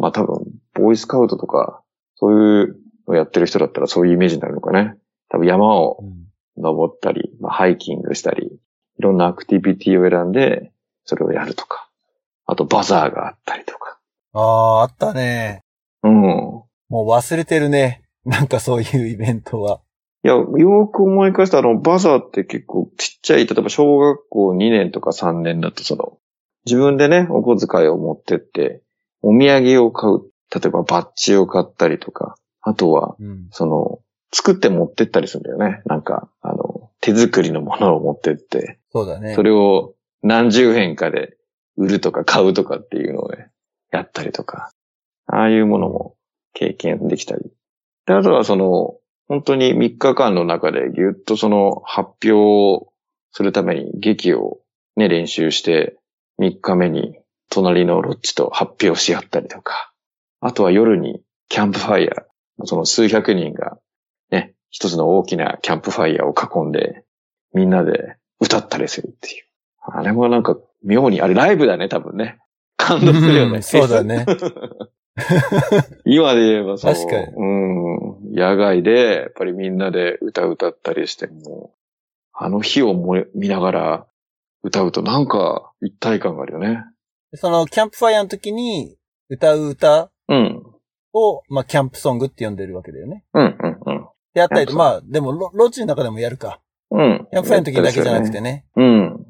まあ多分、ボーイスカウトとか、そういうのやってる人だったらそういうイメージになるのかね。多分山を登ったり、まあ、ハイキングしたり、いろんなアクティビティを選んで、それをやるとか。あとバザーがあったりとか。ああ、あったね。うん。もう忘れてるね。なんかそういうイベントは。いや、よく思い返したあの、バザーって結構ちっちゃい、例えば小学校2年とか3年だとその、自分でね、お小遣いを持ってって、お土産を買う。例えばバッジを買ったりとか、あとは、うん、その、作って持ってったりするんだよね。なんか、あの、手作りのものを持ってって。そうだね。それを何十円かで売るとか買うとかっていうのをね、やったりとか。ああいうものも経験できたり。で、あとはその、本当に3日間の中でぎゅっとその発表をするために劇をね、練習して、3日目に隣のロッチと発表し合ったりとか。あとは夜にキャンプファイヤー、その数百人がね、一つの大きなキャンプファイヤーを囲んで、みんなで歌ったりするっていう。あれもなんか妙に、あれライブだね、多分ね。感動するよね。うん、そうだね。<laughs> 今で言えばそう。確かに。うん。野外で、やっぱりみんなで歌歌ったりしても、あの日をも見ながら歌うとなんか一体感があるよね。そのキャンプファイヤーの時に歌う歌うん。を、まあ、キャンプソングって呼んでるわけだよね。うんうんうん。であったりと、まあ、でもロ、ロッジの中でもやるか。うん。キャンプファイヤーの時だけじゃなくてね。うん。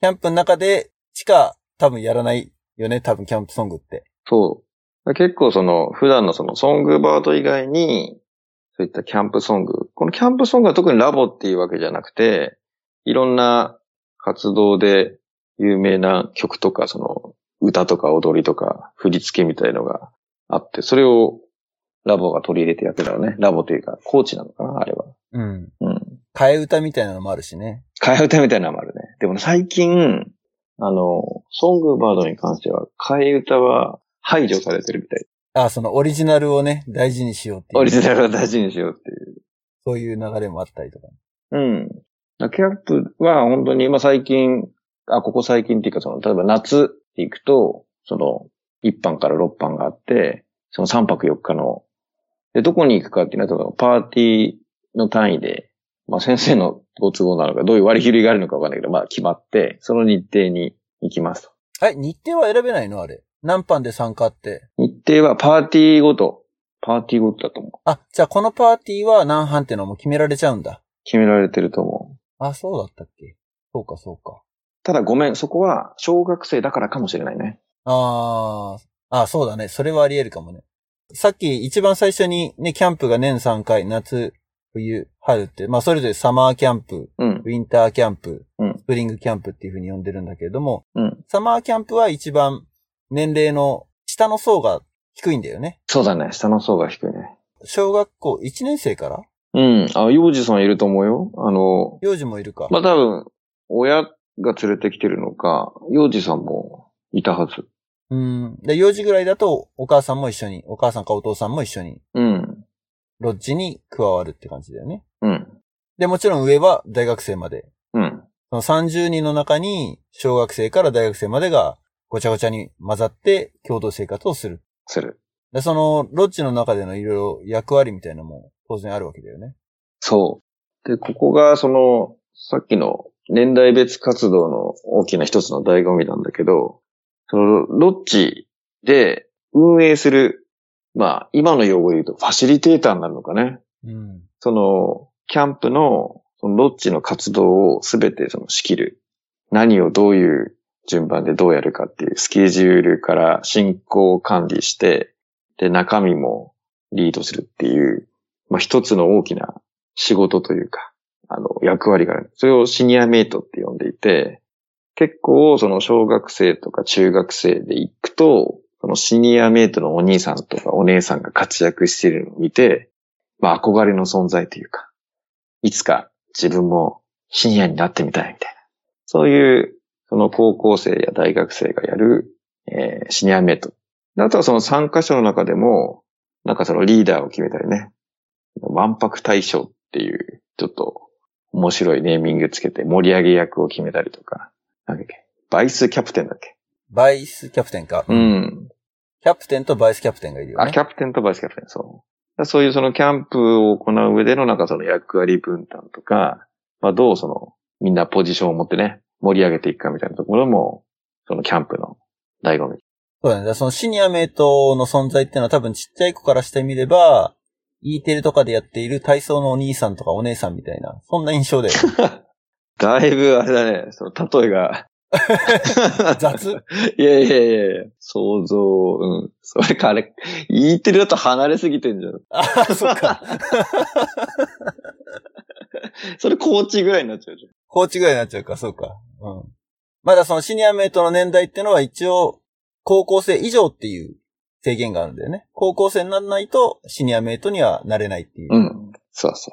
キャンプの中でしか多分やらないよね、多分キャンプソングって。そう。結構その、普段のそのソングバード以外に、そういったキャンプソング。このキャンプソングは特にラボっていうわけじゃなくて、いろんな活動で有名な曲とか、その、歌とか踊りとか振り付けみたいのがあって、それをラボが取り入れてやってたのね。ラボというか、コーチなのかなあれは。うん。うん。替え歌みたいなのもあるしね。替え歌みたいなのもあるね。でも最近、あの、ソングバードに関しては、替え歌は排除されてるみたい。あ、そのオリジナルをね、大事にしようっていう。オリジナルを大事にしようっていう。そういう流れもあったりとか。うん。キャンプは本当に今最近、あ、ここ最近っていうかその、例えば夏って行くと、その、1班から6班があって、その3泊4日の、で、どこに行くかっていうのは、パーティーの単位で、まあ先生のご都合なのか、どういう割り切りがあるのかわかんないけど、まあ決まって、その日程に行きますと。え、日程は選べないの？あれ。何班で参加って？日程はパーティーごと。パーティーごとだと思う。あ、じゃあこのパーティーは何班っていうのも決められちゃうんだ。決められてると思う。あ、そうだったっけ？そうか、そうか。ただごめん、そこは小学生だからかもしれないね。ああ、あそうだね。それはあり得るかもね。さっき一番最初にね、キャンプが年3回、夏、冬、春って、まあそれぞれサマーキャンプ、うん、ウィンターキャンプ、うん、スプリングキャンプっていう風に呼んでるんだけれども、うん、サマーキャンプは一番年齢の下の層が低いんだよね。そうだね。下の層が低いね。小学校1年生から？うん。あ、幼児さんいると思うよ。あの、幼児もいるか。まあ多分、親が連れてきてるのか、幼児さんもいたはず。うん。で、幼児ぐらいだと、お母さんも一緒に、お母さんかお父さんも一緒に、うん。ロッジに加わるって感じだよね。うん。で、もちろん上は大学生まで。うん。その30人の中に、小学生から大学生までが、ごちゃごちゃに混ざって共同生活をする。する。で、その、ロッジの中でのいろいろ役割みたいなのも当然あるわけだよね。そう。で、ここが、その、さっきの年代別活動の大きな一つの醍醐味なんだけど、その、ロッチで運営する、まあ、今の用語で言うとファシリテーターになるのかね。うん。その、キャンプの、そのロッジの活動をすべてその仕切る。何をどういう順番でどうやるかっていうスケジュールから進行を管理して、で、中身もリードするっていう、まあ、一つの大きな仕事というか、あの、役割がある。それをシニアメイトって呼んでいて、結構その小学生とか中学生で行くと、そのシニアメイトのお兄さんとかお姉さんが活躍しているのを見て、まあ憧れの存在というか、いつか自分もシニアになってみたいみたいな。そういう、その高校生や大学生がやる、えーシニアメイト。あとはその参加者の中でも、なんかそのリーダーを決めたりね。万博大賞っていう、ちょっと面白いネーミングつけて盛り上げ役を決めたりとか。なんだっけ？バイスキャプテンだっけ？バイスキャプテンか。うん。キャプテンとバイスキャプテンがいるよあ、ね。キャプテンとバイスキャプテン、そう。そういうそのキャンプを行う上でのなんかその役割分担とか、まあどうそのみんなポジションを持ってね、盛り上げていくかみたいなところも、そのキャンプの醍醐味。そうだね。そのシニアメイトの存在っていうのは多分ちっちゃい子からしてみれば、E テレとかでやっている体操のお兄さんとかお姉さんみたいな、そんな印象で。<laughs> だいぶあれだね、その例えが。<laughs> 雑？<laughs> いやいやいやいや、想像、うん。それかあれ、言ってるだと離れすぎてんじゃん。あ、そっか。それコーチぐらいになっちゃうじコーチぐらいになっちゃうか、そうか。うん。まだそのシニアメイトの年代っていうのは一応、高校生以上っていう制限があるんだよね。高校生にならないとシニアメイトにはなれないっていう。うん。そうそ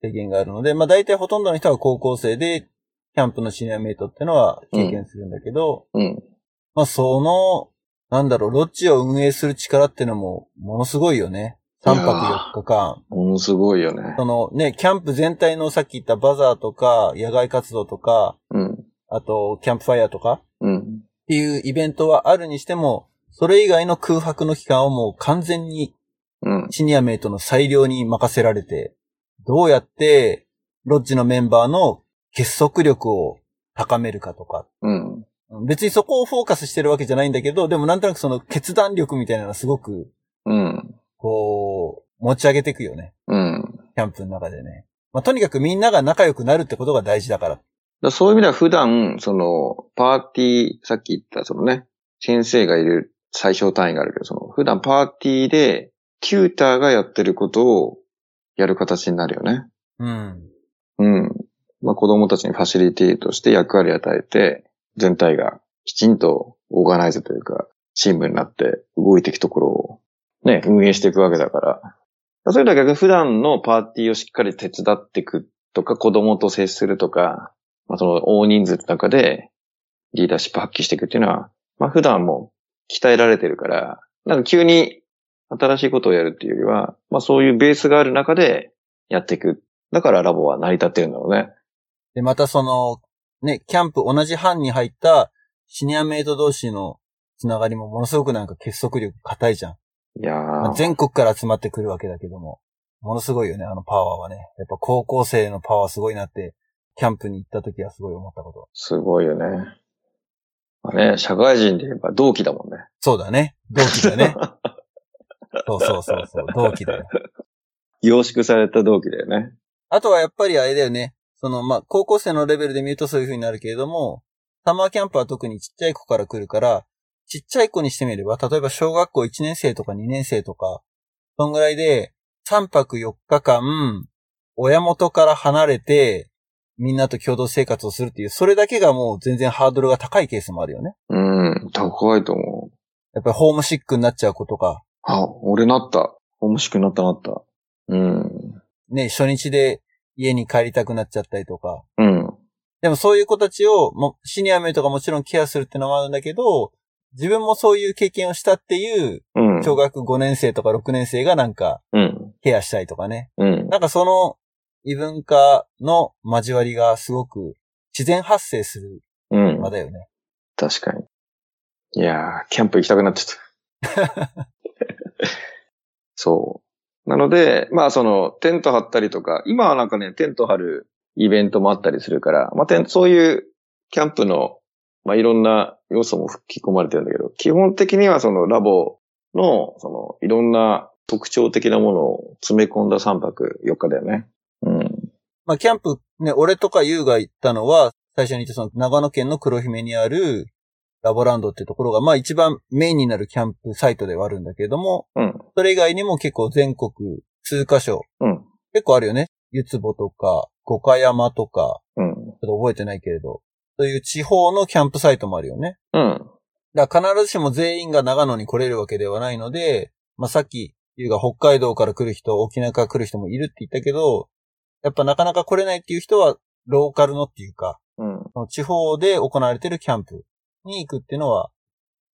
制限があるので、まあ大体ほとんどの人は高校生で、キャンプのシニアメイトっていうのは経験するんだけど、う。うん。まあその、なんだろう、ロッジを運営する力っていうのも、ものすごいよね。3泊4日間。ものすごいよね。そのね、キャンプ全体のさっき言ったバザーとか、野外活動とか、うん。あと、キャンプファイヤーとかうん。っていうイベントはあるにしても、それ以外の空白の期間をもう完全にうん。シニアメイトの裁量に任せられて、どうやってロッジのメンバーの結束力を高めるかとか。うん。別にそこをフォーカスしてるわけじゃないんだけど、でもなんとなくその決断力みたいなのはすごく、うん。こう、持ち上げていくよね。うん。キャンプの中でね。まあ、とにかくみんなが仲良くなるってことが大事だから。だそういう意味では普段、その、パーティー、さっき言ったそのね、先生がいる最小単位があるけど、その、普段パーティーで、テューターがやってることをやる形になるよね。うん。うん。まあ子供たちにファシリティとして役割を与えて、全体がきちんとオーガナイズというか、チームになって動いていくところをね、運営していくわけだから。そういうのは逆に普段のパーティーをしっかり手伝っていくとか、子供と接するとか、まあその大人数の中でリーダーシップ発揮していくっていうのは、まあ普段も鍛えられてるから、なんか急に新しいことをやるっていうよりは、まあそういうベースがある中でやっていく。だからラボは成り立ってるんだろうね。で、またその、ね、キャンプ同じ班に入ったシニアメイト同士のつながりもものすごくなんか結束力硬いじゃん。いやー、まあ全国から集まってくるわけだけども、ものすごいよね、あのパワーはね。やっぱ高校生のパワーすごいなって、キャンプに行った時はすごい思ったこと。すごいよね。まあね、社会人で言えば同期だもんね。そうだね。同期だね。<laughs> そうそうそうそう、同期だよ。凝縮された同期だよね。あとはやっぱりあれだよね。その、まあ、高校生のレベルで見るとそういう風になるけれども、サマーキャンプは特にちっちゃい子から来るから、ちっちゃい子にしてみれば、例えば小学校1年生とか2年生とか、そんぐらいで、3泊4日間、親元から離れて、みんなと共同生活をするっていう、それだけがもう全然ハードルが高いケースもあるよね。うん、高いと思う。やっぱりホームシックになっちゃう子とか、あ、俺なった。面白くなったなった。うん。ね、初日で家に帰りたくなっちゃったりとか、うん。でもそういう子たちを、もシニアメイトがもちろんケアするってのもあるんだけど、自分もそういう経験をしたっていう、うん。小学5年生とか6年生がなんかうん。ケアしたりとかね。うん。なんかその異文化の交わりがすごく自然発生するうん場。だよね。確かに。いやー、キャンプ行きたくなっちゃった。<laughs> そう。なので、まあその、テント張ったりとか、今はなんかね、テント張るイベントもあったりするから、まあテント、そういうキャンプの、まあいろんな要素も吹き込まれてるんだけど、基本的にはそのラボの、その、いろんな特徴的なものを詰め込んだ3泊4日だよね。うん。まあ、キャンプ、ね、俺とかユウが行ったのは、最初に言ったその長野県の黒姫にあるラボランドっていうところが、まあ一番メインになるキャンプサイトではあるんだけれども、うん。それ以外にも結構全国数カ所、うん。結構あるよね。ゆつぼとか、五箇山とか、うん。ちょっと覚えてないけれど、そういう地方のキャンプサイトもあるよね。うん。だから必ずしも全員が長野に来れるわけではないので、まあ、さっき、ゆうが北海道から来る人、沖縄から来る人もいるって言ったけど、やっぱなかなか来れないっていう人は、ローカルのっていうか、うん。地方で行われてるキャンプに行くっていうのは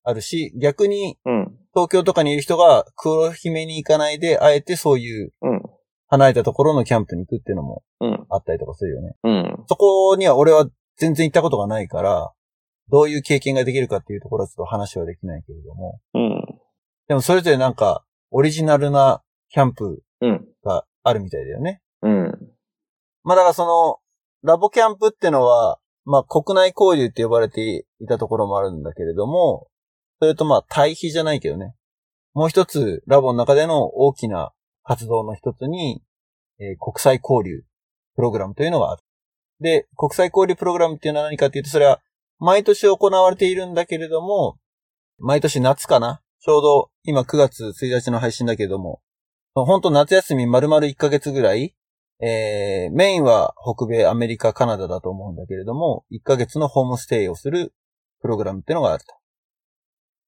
あるし、逆にうん。東京とかにいる人が黒姫に行かないで、あえてそういううん。離れたところのキャンプに行くっていうのもうん。あったりとかするよね。うん。そこには俺は全然行ったことがないから、どういう経験ができるかっていうところはちょっと話はできないけれども。うん。でもそれぞれなんか、オリジナルなキャンプうん。があるみたいだよね。うん。まあだからその、ラボキャンプってのは、まあ国内交流って呼ばれていたところもあるんだけれども、それとまあ対比じゃないけどね。もう一つ、ラボの中での大きな活動の一つに、えー国際交流プログラムというのがある。で、国際交流プログラムっていうのは何かっていうと、それは毎年行われているんだけれども、毎年夏かな？ちょうど今9月1日の配信だけれども、本当夏休み丸々1ヶ月ぐらい、えー、メインは北米、アメリカ、カナダだと思うんだけれども、1ヶ月のホームステイをするプログラムっていうのがあると。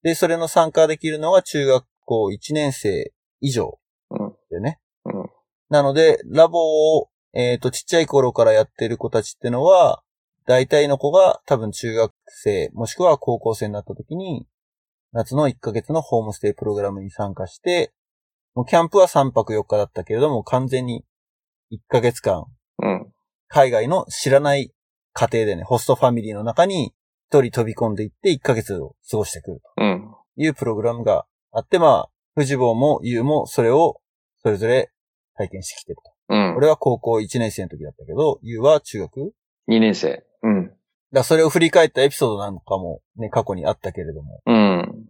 で、それの参加できるのは中学校1年生以上うん。でね。うん。なので、ラボを、えっ、と、ちっちゃい頃からやってる子たちってのは、大体の子が多分中学生、もしくは高校生になった時に、夏の1ヶ月のホームステイプログラムに参加して、もうキャンプは3泊4日だったけれども、完全に1ヶ月間、うん。海外の知らない家庭でね、ホストファミリーの中に一人飛び込んでいって1ヶ月を過ごしてくるうん。というプログラムがあって、まあ、藤坊も優もそれをそれぞれ体験してきてると。うん。俺は高校1年生の時だったけど、優は中学？だか2年生。うん。らそれを振り返ったエピソードなんかもね、過去にあったけれども。うん。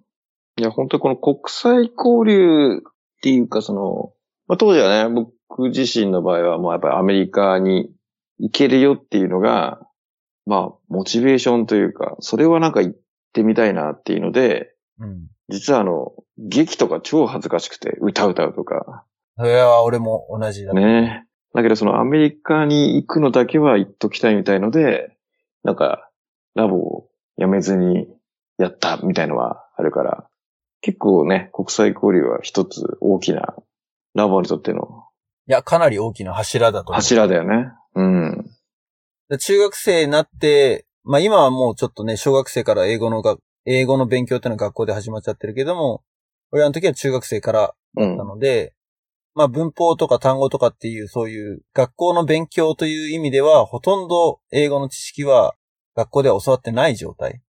いや、本当にこの国際交流っていうか、その、まあ、当時はね、僕自身の場合はもうやっぱりアメリカに行けるよっていうのが、まあ、モチベーションというか、それはなんか行ってみたいなっていうので、うん。実はあの、劇とか超恥ずかしくて、歌歌うとか、それは俺も同じだ。ね。だけどそのアメリカに行くのだけは行っときたいみたいので、なんか、ラボを辞めずにやったみたいのはあるから、結構ね、国際交流は一つ大きなラボにとってのいや、かなり大きな柱だと思う。柱だよね。うん。で中学生になって、まあ今はもうちょっとね、小学生から英語のが、英語の勉強っていうのは学校で始まっちゃってるけども、俺らの時は中学生からうんな。ので、まあ文法とか単語とかっていうそういう学校の勉強という意味では、ほとんど英語の知識は学校では教わってない状態。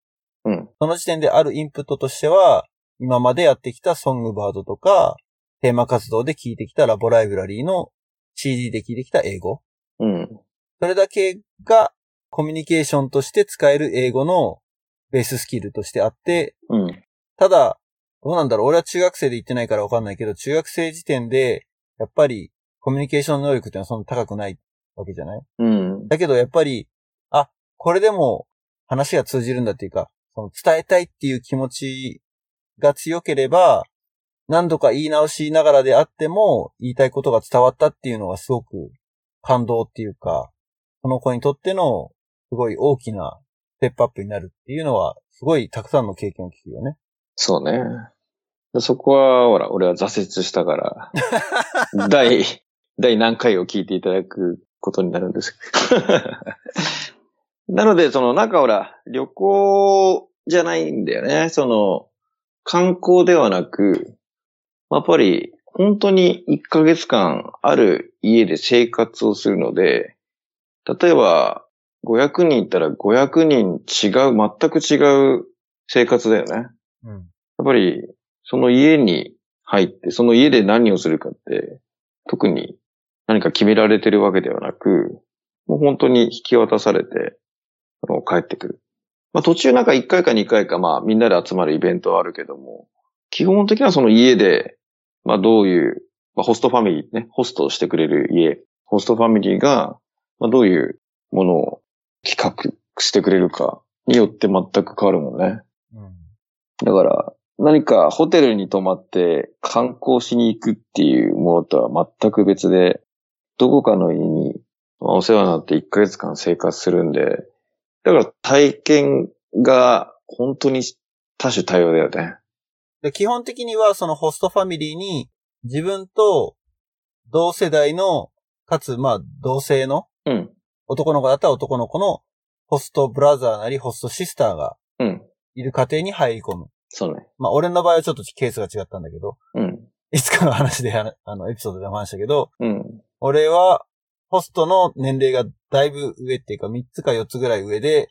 うん。その時点であるインプットとしては、今までやってきたソングバードとか、テーマ活動で聞いてきたラボライブラリーの CD で聞いてきた英語。うん。それだけがコミュニケーションとして使える英語のベーススキルとしてあって、うん。ただ、どうなんだろう俺は中学生で行ってないからわかんないけど、中学生時点で、やっぱりコミュニケーション能力っていうのはそんな高くないわけじゃない？うん。だけどやっぱり、あ、これでも話が通じるんだっていうか、その伝えたいっていう気持ちが強ければ、何度か言い直しながらであっても、言いたいことが伝わったっていうのがすごく感動っていうか、その子にとってのすごい大きなステップアップになるっていうのは、すごいたくさんの経験を聞くよね。そうね。でそこは、ほら、俺は挫折したから、<laughs> 第、第何回を聞いていただくことになるんです。<laughs> なので、その、なんかほら、旅行じゃないんだよね。その、観光ではなく、やっぱり、本当に1ヶ月間ある家で生活をするので、例えば、500人いったら500人違う、全く違う生活だよね。うん。やっぱり、その家に入って、その家で何をするかって、特に何か決められてるわけではなく、もう本当に引き渡されて、帰ってくる。まあ途中なんか1回か2回かまあみんなで集まるイベントはあるけども、基本的にはその家でまあどういう、まあホストファミリーね、ホストをしてくれる家、ホストファミリーが、まあどういうものを企画してくれるかによって全く変わるもんね。うん。だから、何かホテルに泊まって観光しに行くっていうものとは全く別で、どこかの家にまあお世話になって1ヶ月間生活するんで、だから体験が本当に多種多様だよね。で、基本的にはそのホストファミリーに自分と同世代の、かつ、まあ、同性のうん。男の子だったら男の子のホストブラザーなりホストシスターがうん。いる家庭に入り込む。そうね。まあ、俺の場合はちょっとケースが違ったんだけど、うん。いつかの話で、あのエピソードでも話したけど、うん。俺は、ホストの年齢がだいぶ上っていうか、3つか4つぐらい上で、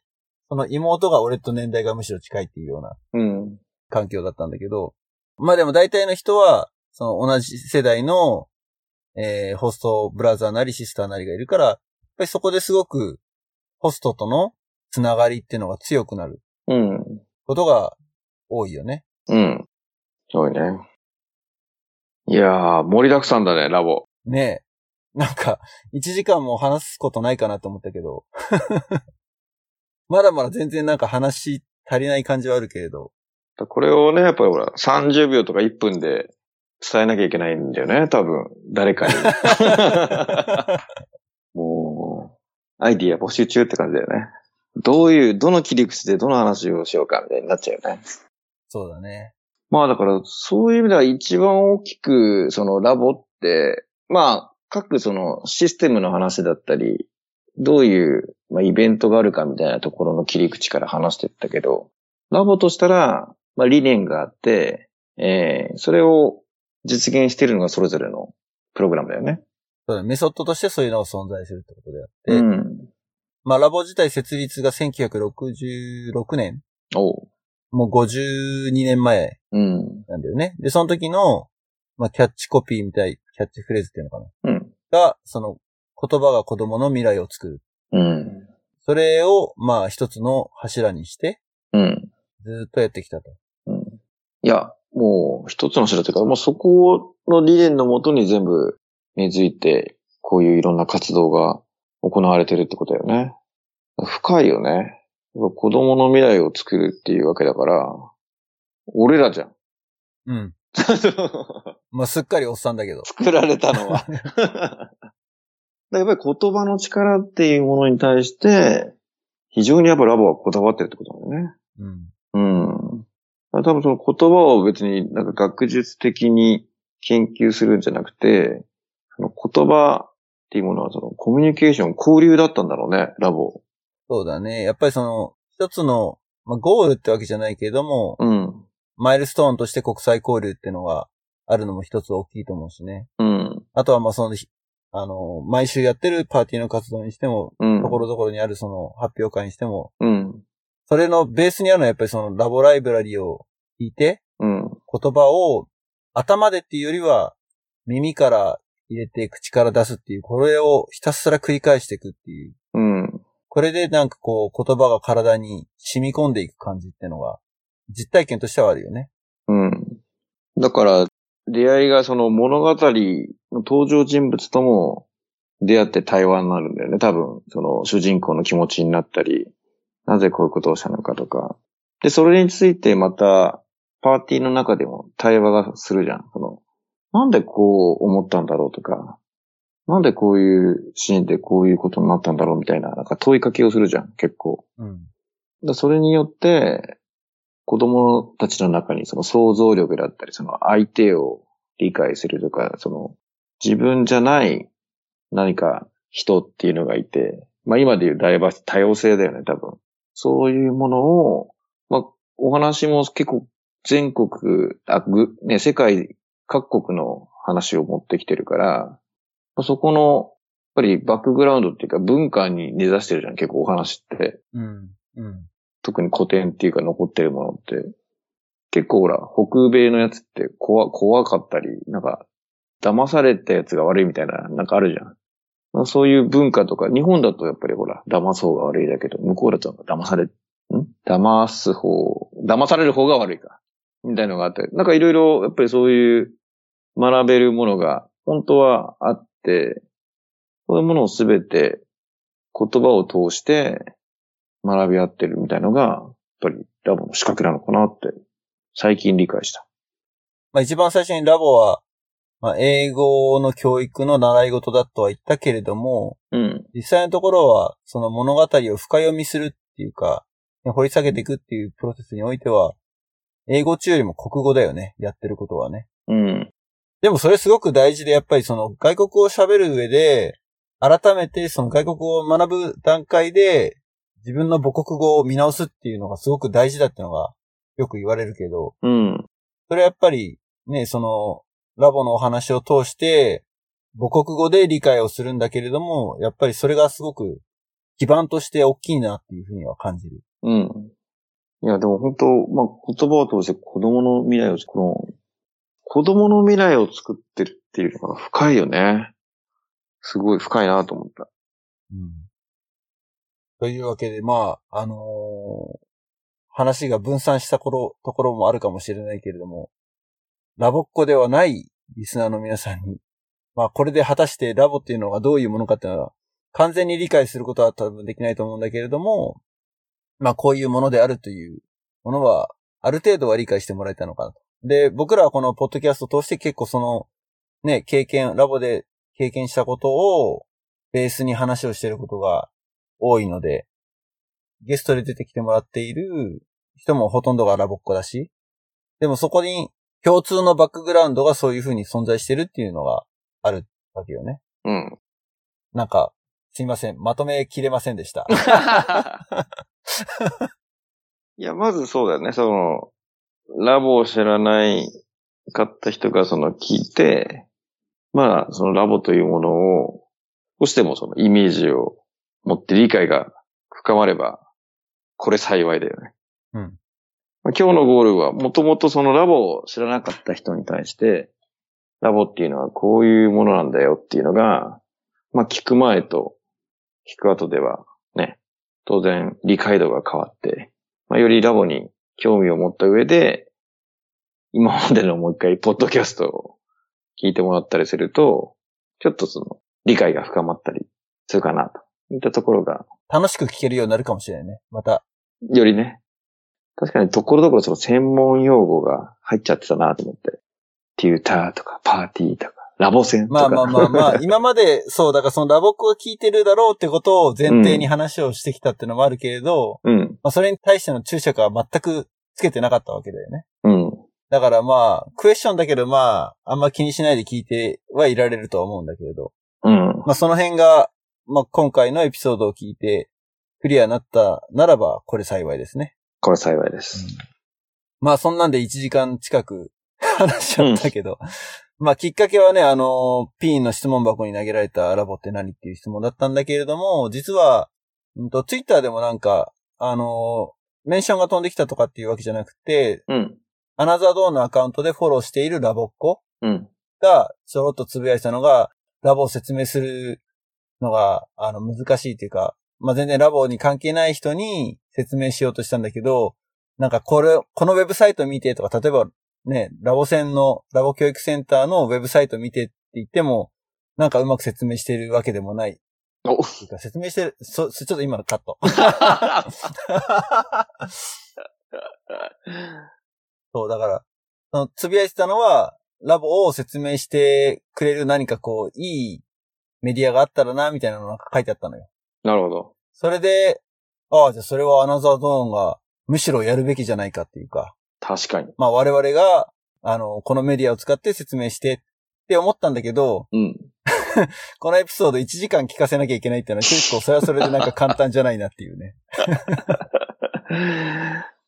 その妹が俺と年代がむしろ近いっていうようなうん。環境だったんだけど、まあでも大体の人は、その同じ世代の、えー、ホストブラザーなりシスターなりがいるから、やっぱりそこですごく、ホストとのつながりっていうのが強くなるうん。ことが多いよね。うん。そうね。いやー、盛りだくさんだね、ラボ。ねえ。なんか、1時間も話すことないかなと思ったけど。<laughs> まだまだ全然なんか話足りない感じはあるけれど。これをね、やっぱりほら、30秒とか1分で伝えなきゃいけないんだよね、多分。誰かに。<laughs> もう、アイディア募集中って感じだよね。どういう、どの切り口でどの話をしようかみたいになっちゃうよね。そうだね。まあだから、そういう意味では一番大きく、そのラボって、まあ、各そのシステムの話だったり、どういう、まあ、イベントがあるかみたいなところの切り口から話してったけど、ラボとしたら、まあ理念があって、えー、それを実現しているのがそれぞれのプログラムだよね。そうだメソッドとしてそういうのが存在するってことであって、うん。まあラボ自体設立が1966年、おう。もう52年前うん。なんだよね。で、その時の、まあキャッチコピーみたい、キャッチフレーズっていうのかな。うん。が、その言葉が子供の未来を作る。うん。それを、まあ一つの柱にして、うん。ずっとやってきたと。うん。いや、もう一つの知らというか、もうそこの理念のもとに全部根付いて、こういういろんな活動が行われてるってことだよね。深いよね。子供の未来を作るっていうわけだから、俺らじゃん。うん。<laughs> まあすっかりおっさんだけど。作られたのは。<laughs> やっぱり言葉の力っていうものに対して、非常にやっぱラボはこだわってるってことなんだよね。うん。うん。多分その言葉を別になんか学術的に研究するんじゃなくて、その言葉っていうものはそのコミュニケーション、交流だったんだろうね、ラボ。そうだね。やっぱりその、一つの、まあゴールってわけじゃないけれども、うん。マイルストーンとして国際交流っていうのがあるのも一つ大きいと思うしね。うん。あとはまあその、ひあの、毎週やってるパーティーの活動にしても、うん。ところどころにあるその発表会にしても、うん。それのベースにあるのはやっぱりそのラボライブラリを聞いて、うん。言葉を頭でっていうよりは耳から入れて口から出すっていう、これをひたすら繰り返していくっていう。うん。これでなんかこう言葉が体に染み込んでいく感じっていうのが実体験としてはあるよね。うん。だから、出会いがその物語の登場人物とも出会って対話になるんだよね。多分、その主人公の気持ちになったり、なぜこういうことをしたのかとか。で、それについてまた、パーティーの中でも対話がするじゃん。その、なんでこう思ったんだろうとか、なんでこういうシーンでこういうことになったんだろうみたいな、なんか問いかけをするじゃん、結構。うん。だそれによって、子供たちの中にその想像力だったり、その相手を理解するとか、その自分じゃない何か人っていうのがいて、まあ今でいうダイバーシティ、多様性だよね、多分。そういうものを、まあお話も結構全国、あ、ぐ、ね、世界各国の話を持ってきてるから、まあそこの、やっぱりバックグラウンドっていうか文化に根ざしてるじゃん、結構お話って。うん。うん。特に古典っていうか残ってるものって、結構ほら、北米のやつって怖、怖かったり、なんか、騙されたやつが悪いみたいな、なんかあるじゃん。まあそういう文化とか、日本だとやっぱりほら、騙す方が悪いだけど、向こうだと騙され、ん？騙す方、騙される方が悪いか。みたいなのがあって、なんかいろいろ、やっぱりそういう学べるものが本当はあって、そういうものをすべて言葉を通して学び合ってるみたいのが、やっぱりラボの仕掛けなのかなって最近理解した。まあ一番最初にラボは、まあ英語の教育の習い事だとは言ったけれども、うん。実際のところは、その物語を深読みするっていうか、掘り下げていくっていうプロセスにおいては、英語中よりも国語だよね。やってることはね。うん。でもそれすごく大事で、やっぱりその外国語を喋る上で、改めてその外国語を学ぶ段階で、自分の母国語を見直すっていうのがすごく大事だってのがよく言われるけど、うん。それはやっぱりね、そのラボのお話を通して母国語で理解をするんだけれども、やっぱりそれがすごく基盤として大きいなっていうふうには感じる。うん。いや、でも本当、まあ、言葉を通して子供の未来を、この、子供の未来を作ってるっていうのが深いよね。すごい深いなと思った。うん。というわけで、まあ、あのー話が分散した頃ところもあるかもしれないけれども、ラボっ子ではないリスナーの皆さんに、まあ、これで果たしてラボっていうのがどういうものかっていうのは、完全に理解することは多分できないと思うんだけれども、まあ、こういうものであるというものは、ある程度は理解してもらえたのかなと。で、僕らはこのポッドキャストを通して結構その、ね、経験、ラボで経験したことを、ベースに話をしていることが多いので、ゲストで出てきてもらっている人もほとんどがラボっ子だし、でもそこに共通のバックグラウンドがそういう風に存在してるっていうのがあるわけよね。うん。なんか、すいません。まとめきれませんでした。<laughs> いや、まずそうだよね。その、ラボを知らないかった人がその聞いて、まあ、そのラボというものを、少しでもそのイメージを持って理解が深まれば、これ幸いだよね。うん。まあ今日のゴールは、もともとそのラボを知らなかった人に対して、ラボっていうのはこういうものなんだよっていうのが、まあ聞く前と聞く後ではね、当然理解度が変わって、まあよりラボに興味を持った上で、今までのもう一回ポッドキャストを聞いてもらったりすると、ちょっとその理解が深まったりするかなといったところが楽しく聞けるようになるかもしれないね。また。よりね。確かにところどころその専門用語が入っちゃってたなと思って。テューターとかパーティーとか、ラボ戦とか。まあまあまあまあ、<laughs> 今まで、そう、だからそのラボっ子が聞いてるだろうってことを前提に話をしてきたっていうのもあるけれど、うん。まあそれに対しての注釈は全くつけてなかったわけだよね。うん。だからまあ、クエスチョンだけどまあ、あんま気にしないで聞いてはいられるとは思うんだけれど。うん。まあその辺が、まあ今回のエピソードを聞いて、クリアになったならば、これ幸いですね。これ幸いです。まあそんなんで1時間近く <laughs> 話しちゃったけど、まあきっかけはね、あの、ピーンの質問箱に投げられたラボって何っていう質問だったんだけれども、実は、うんと、ツイッターでもなんか、あの、メンションが飛んできたとかっていうわけじゃなくて、うん。アナザードーンのアカウントでフォローしているラボっ子うん。がちょろっとつぶやいたのが、ラボを説明するのが、あの、難しいっていうか、まあ、全然ラボに関係ない人に説明しようとしたんだけど、なんかこれ、このウェブサイト見てとか、例えばね、ラボ戦の、ラボ教育センターのウェブサイト見てって言っても、なんかうまく説明してるわけでもない。説明してる、そ、そちょっと今のカット。<laughs> そう、だから、そのつぶやいてたのは、ラボを説明してくれる何かこう、いいメディアがあったらな、みたいなのが書いてあったのよ。なるほど。それで、ああ、じゃあそれはアナザードーンがむしろやるべきじゃないかっていうか、確かに。まあ我々が、あの、このメディアを使って説明してって思ったんだけど、うん。<laughs> このエピソード1時間聞かせなきゃいけないっていうのは結構それはそれでなんか簡単じゃないなっていうね。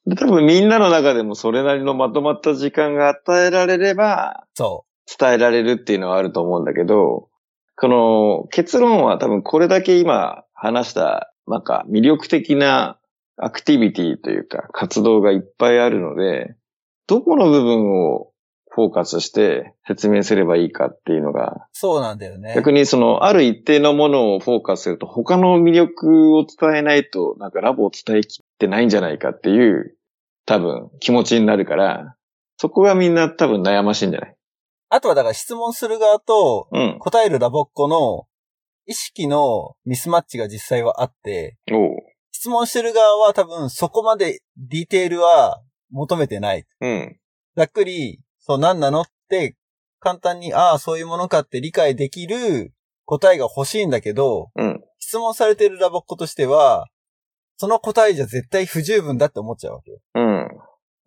で <laughs> 多分みんなの中でもそれなりのまとまった時間が与えられれば、そ伝えられるっていうのはあると思うんだけど、この結論は多分これだけ今話した、なんか魅力的なアクティビティというか活動がいっぱいあるので、どこの部分をフォーカスして説明すればいいかっていうのが、う。そうなんだよね。逆にそのある一定のものをフォーカスすると他の魅力を伝えないとなんかラボを伝えきってないんじゃないかっていう多分気持ちになるから、そこがみんな多分悩ましいんじゃない？あとはだから質問する側とうん。答えるラボっ子の意識のミスマッチが実際はあって。質問してる側は多分そこまでディテールは求めてない。うん。ざっくり、そう何なのって簡単に、ああ、そういうものかって理解できる答えが欲しいんだけど、うん。質問されてるラボっ子としては、その答えじゃ絶対不十分だって思っちゃうわけよ。うん。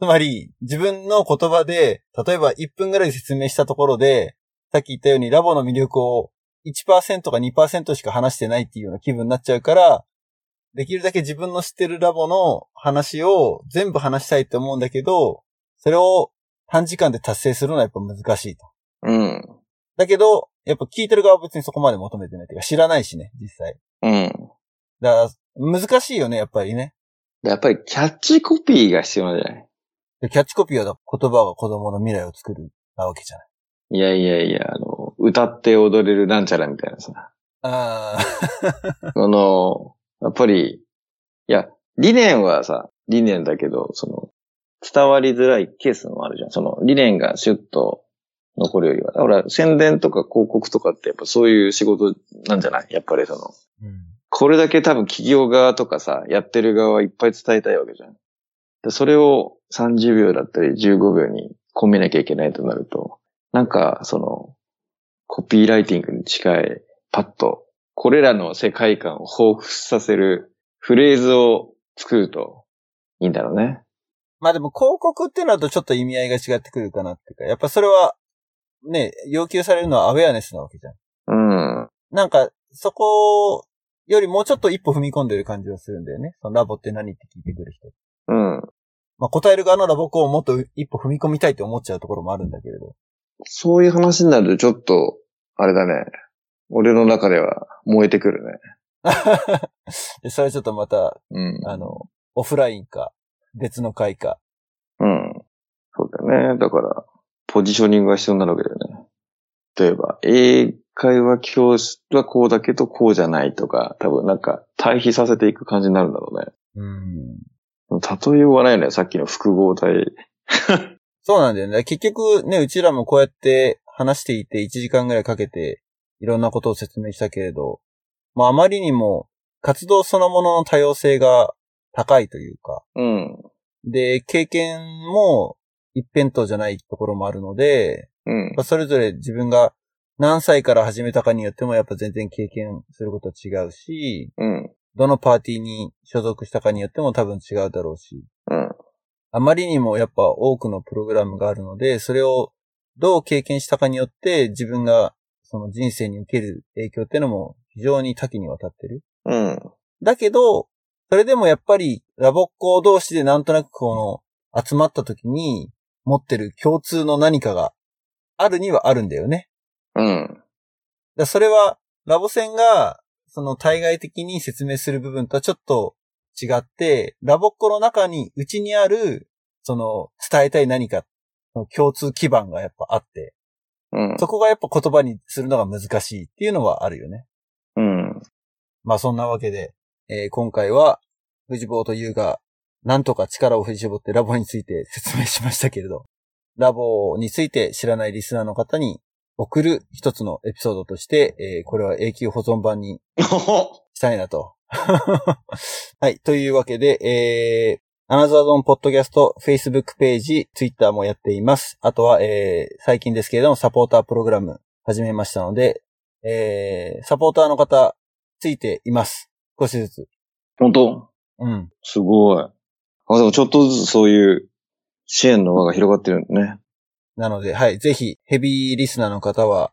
つまり、自分の言葉で、例えば1分ぐらい説明したところで、さっき言ったようにラボの魅力を1%か2%しか話してないっていうような気分になっちゃうから、できるだけ自分の知ってるラボの話を全部話したいって思うんだけど、それを短時間で達成するのはやっぱ難しいと。うん。だけど、やっぱ聞いてる側は別にそこまで求めてないっていうか知らないしね、実際。うん。だから、難しいよね、やっぱりね。やっぱりキャッチコピーが必要なんじゃない？でキャッチコピーはだ言葉が子供の未来を作るなわけじゃない。いやいやいや、あの、歌って踊れるなんちゃらみたいなさ。ああ、<laughs> あの、やっぱり、いや、理念はさ、理念だけど、その、伝わりづらいケースもあるじゃん。その、理念がシュッと残るよりは。ほら、宣伝とか広告とかってやっぱそういう仕事なんじゃない？やっぱりその、うん。これだけ多分企業側とかさ、やってる側はいっぱい伝えたいわけじゃん。でそれを30秒だったり15秒に込めなきゃいけないとなると、なんか、その、コピーライティングに近い、パッと、これらの世界観を彷彿させるフレーズを作るといいんだろうね。まあでも広告ってなるとちょっと意味合いが違ってくるかなっていうか、やっぱそれは、ね、要求されるのはアウェアネスなわけじゃん。うん。なんか、そこよりもうちょっと一歩踏み込んでる感じがするんだよね。そのラボって何って聞いてくる人。うん。まあ答える側のラボコをもっと一歩踏み込みたいって思っちゃうところもあるんだけれど。そういう話になるとちょっと、あれだね。俺の中では燃えてくるね。で <laughs> それはちょっとまた、うん。あの、オフラインか、別の会か。うん。そうだよね。だから、ポジショニングが必要になるわけだよね。例えば、英会話教室はこうだけどこうじゃないとか、多分なんか対比させていく感じになるんだろうね。うん。例えようがないよね。さっきの複合体。<laughs> そうなんだよね。結局ね、うちらもこうやって話していて1時間ぐらいかけていろんなことを説明したけれど、まああまりにも活動そのものの多様性が高いというか、うん。で、経験も一辺倒じゃないところもあるので、うんそれぞれ自分が何歳から始めたかによってもやっぱ全然経験することは違うし、うん。どのパーティーに所属したかによっても多分違うだろうし、うん。あまりにもやっぱ多くのプログラムがあるので、それをどう経験したかによって自分がその人生に受ける影響っていうのも非常に多岐にわたってる。うん。だけど、それでもやっぱりラボっ子同士でなんとなくこの集まった時に持ってる共通の何かがあるにはあるんだよね。うん。だそれはラボ戦がその対外的に説明する部分とはちょっと違って、ラボっ子の中に、うちにある、その伝えたい何か、その共通基盤がやっぱあって、うん。そこがやっぱ言葉にするのが難しいっていうのはあるよね。うん。まあそんなわけで、えー今回は、藤坊と優が、なんとか力を振り絞ってラボについて説明しましたけれど、ラボについて知らないリスナーの方に送る一つのエピソードとして、えーこれは永久保存版に <laughs> したいなと。<laughs> はい。というわけで、えー、アナザードンポッドキャスト、Facebook ページ、Twitter もやっています。あとは、えー、最近ですけれども、サポータープログラム始めましたので、えー、サポーターの方、ついています。少しずつ。本当？うん。すごい。あ、でもちょっとずつそういう支援の輪が広がってるんだね。なので、はい。ぜひ、ヘビーリスナーの方は、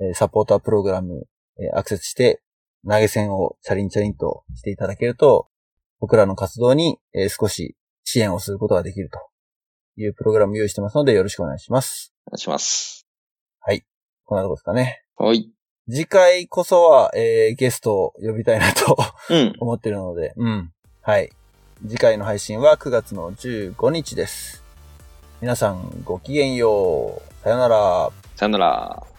えーサポータープログラム、えーアクセスして、投げ銭をチャリンチャリンとしていただけると、僕らの活動に、えー少し支援をすることができるというプログラムを用意してますので、よろしくお願いします。お願いします。こんなとこですかね。はい。次回こそは、えーゲストを呼びたいなとうん。<laughs> 思ってるので、うん。はい。次回の配信は9月の15日です。皆さんごきげんよう。さよなら。さよなら。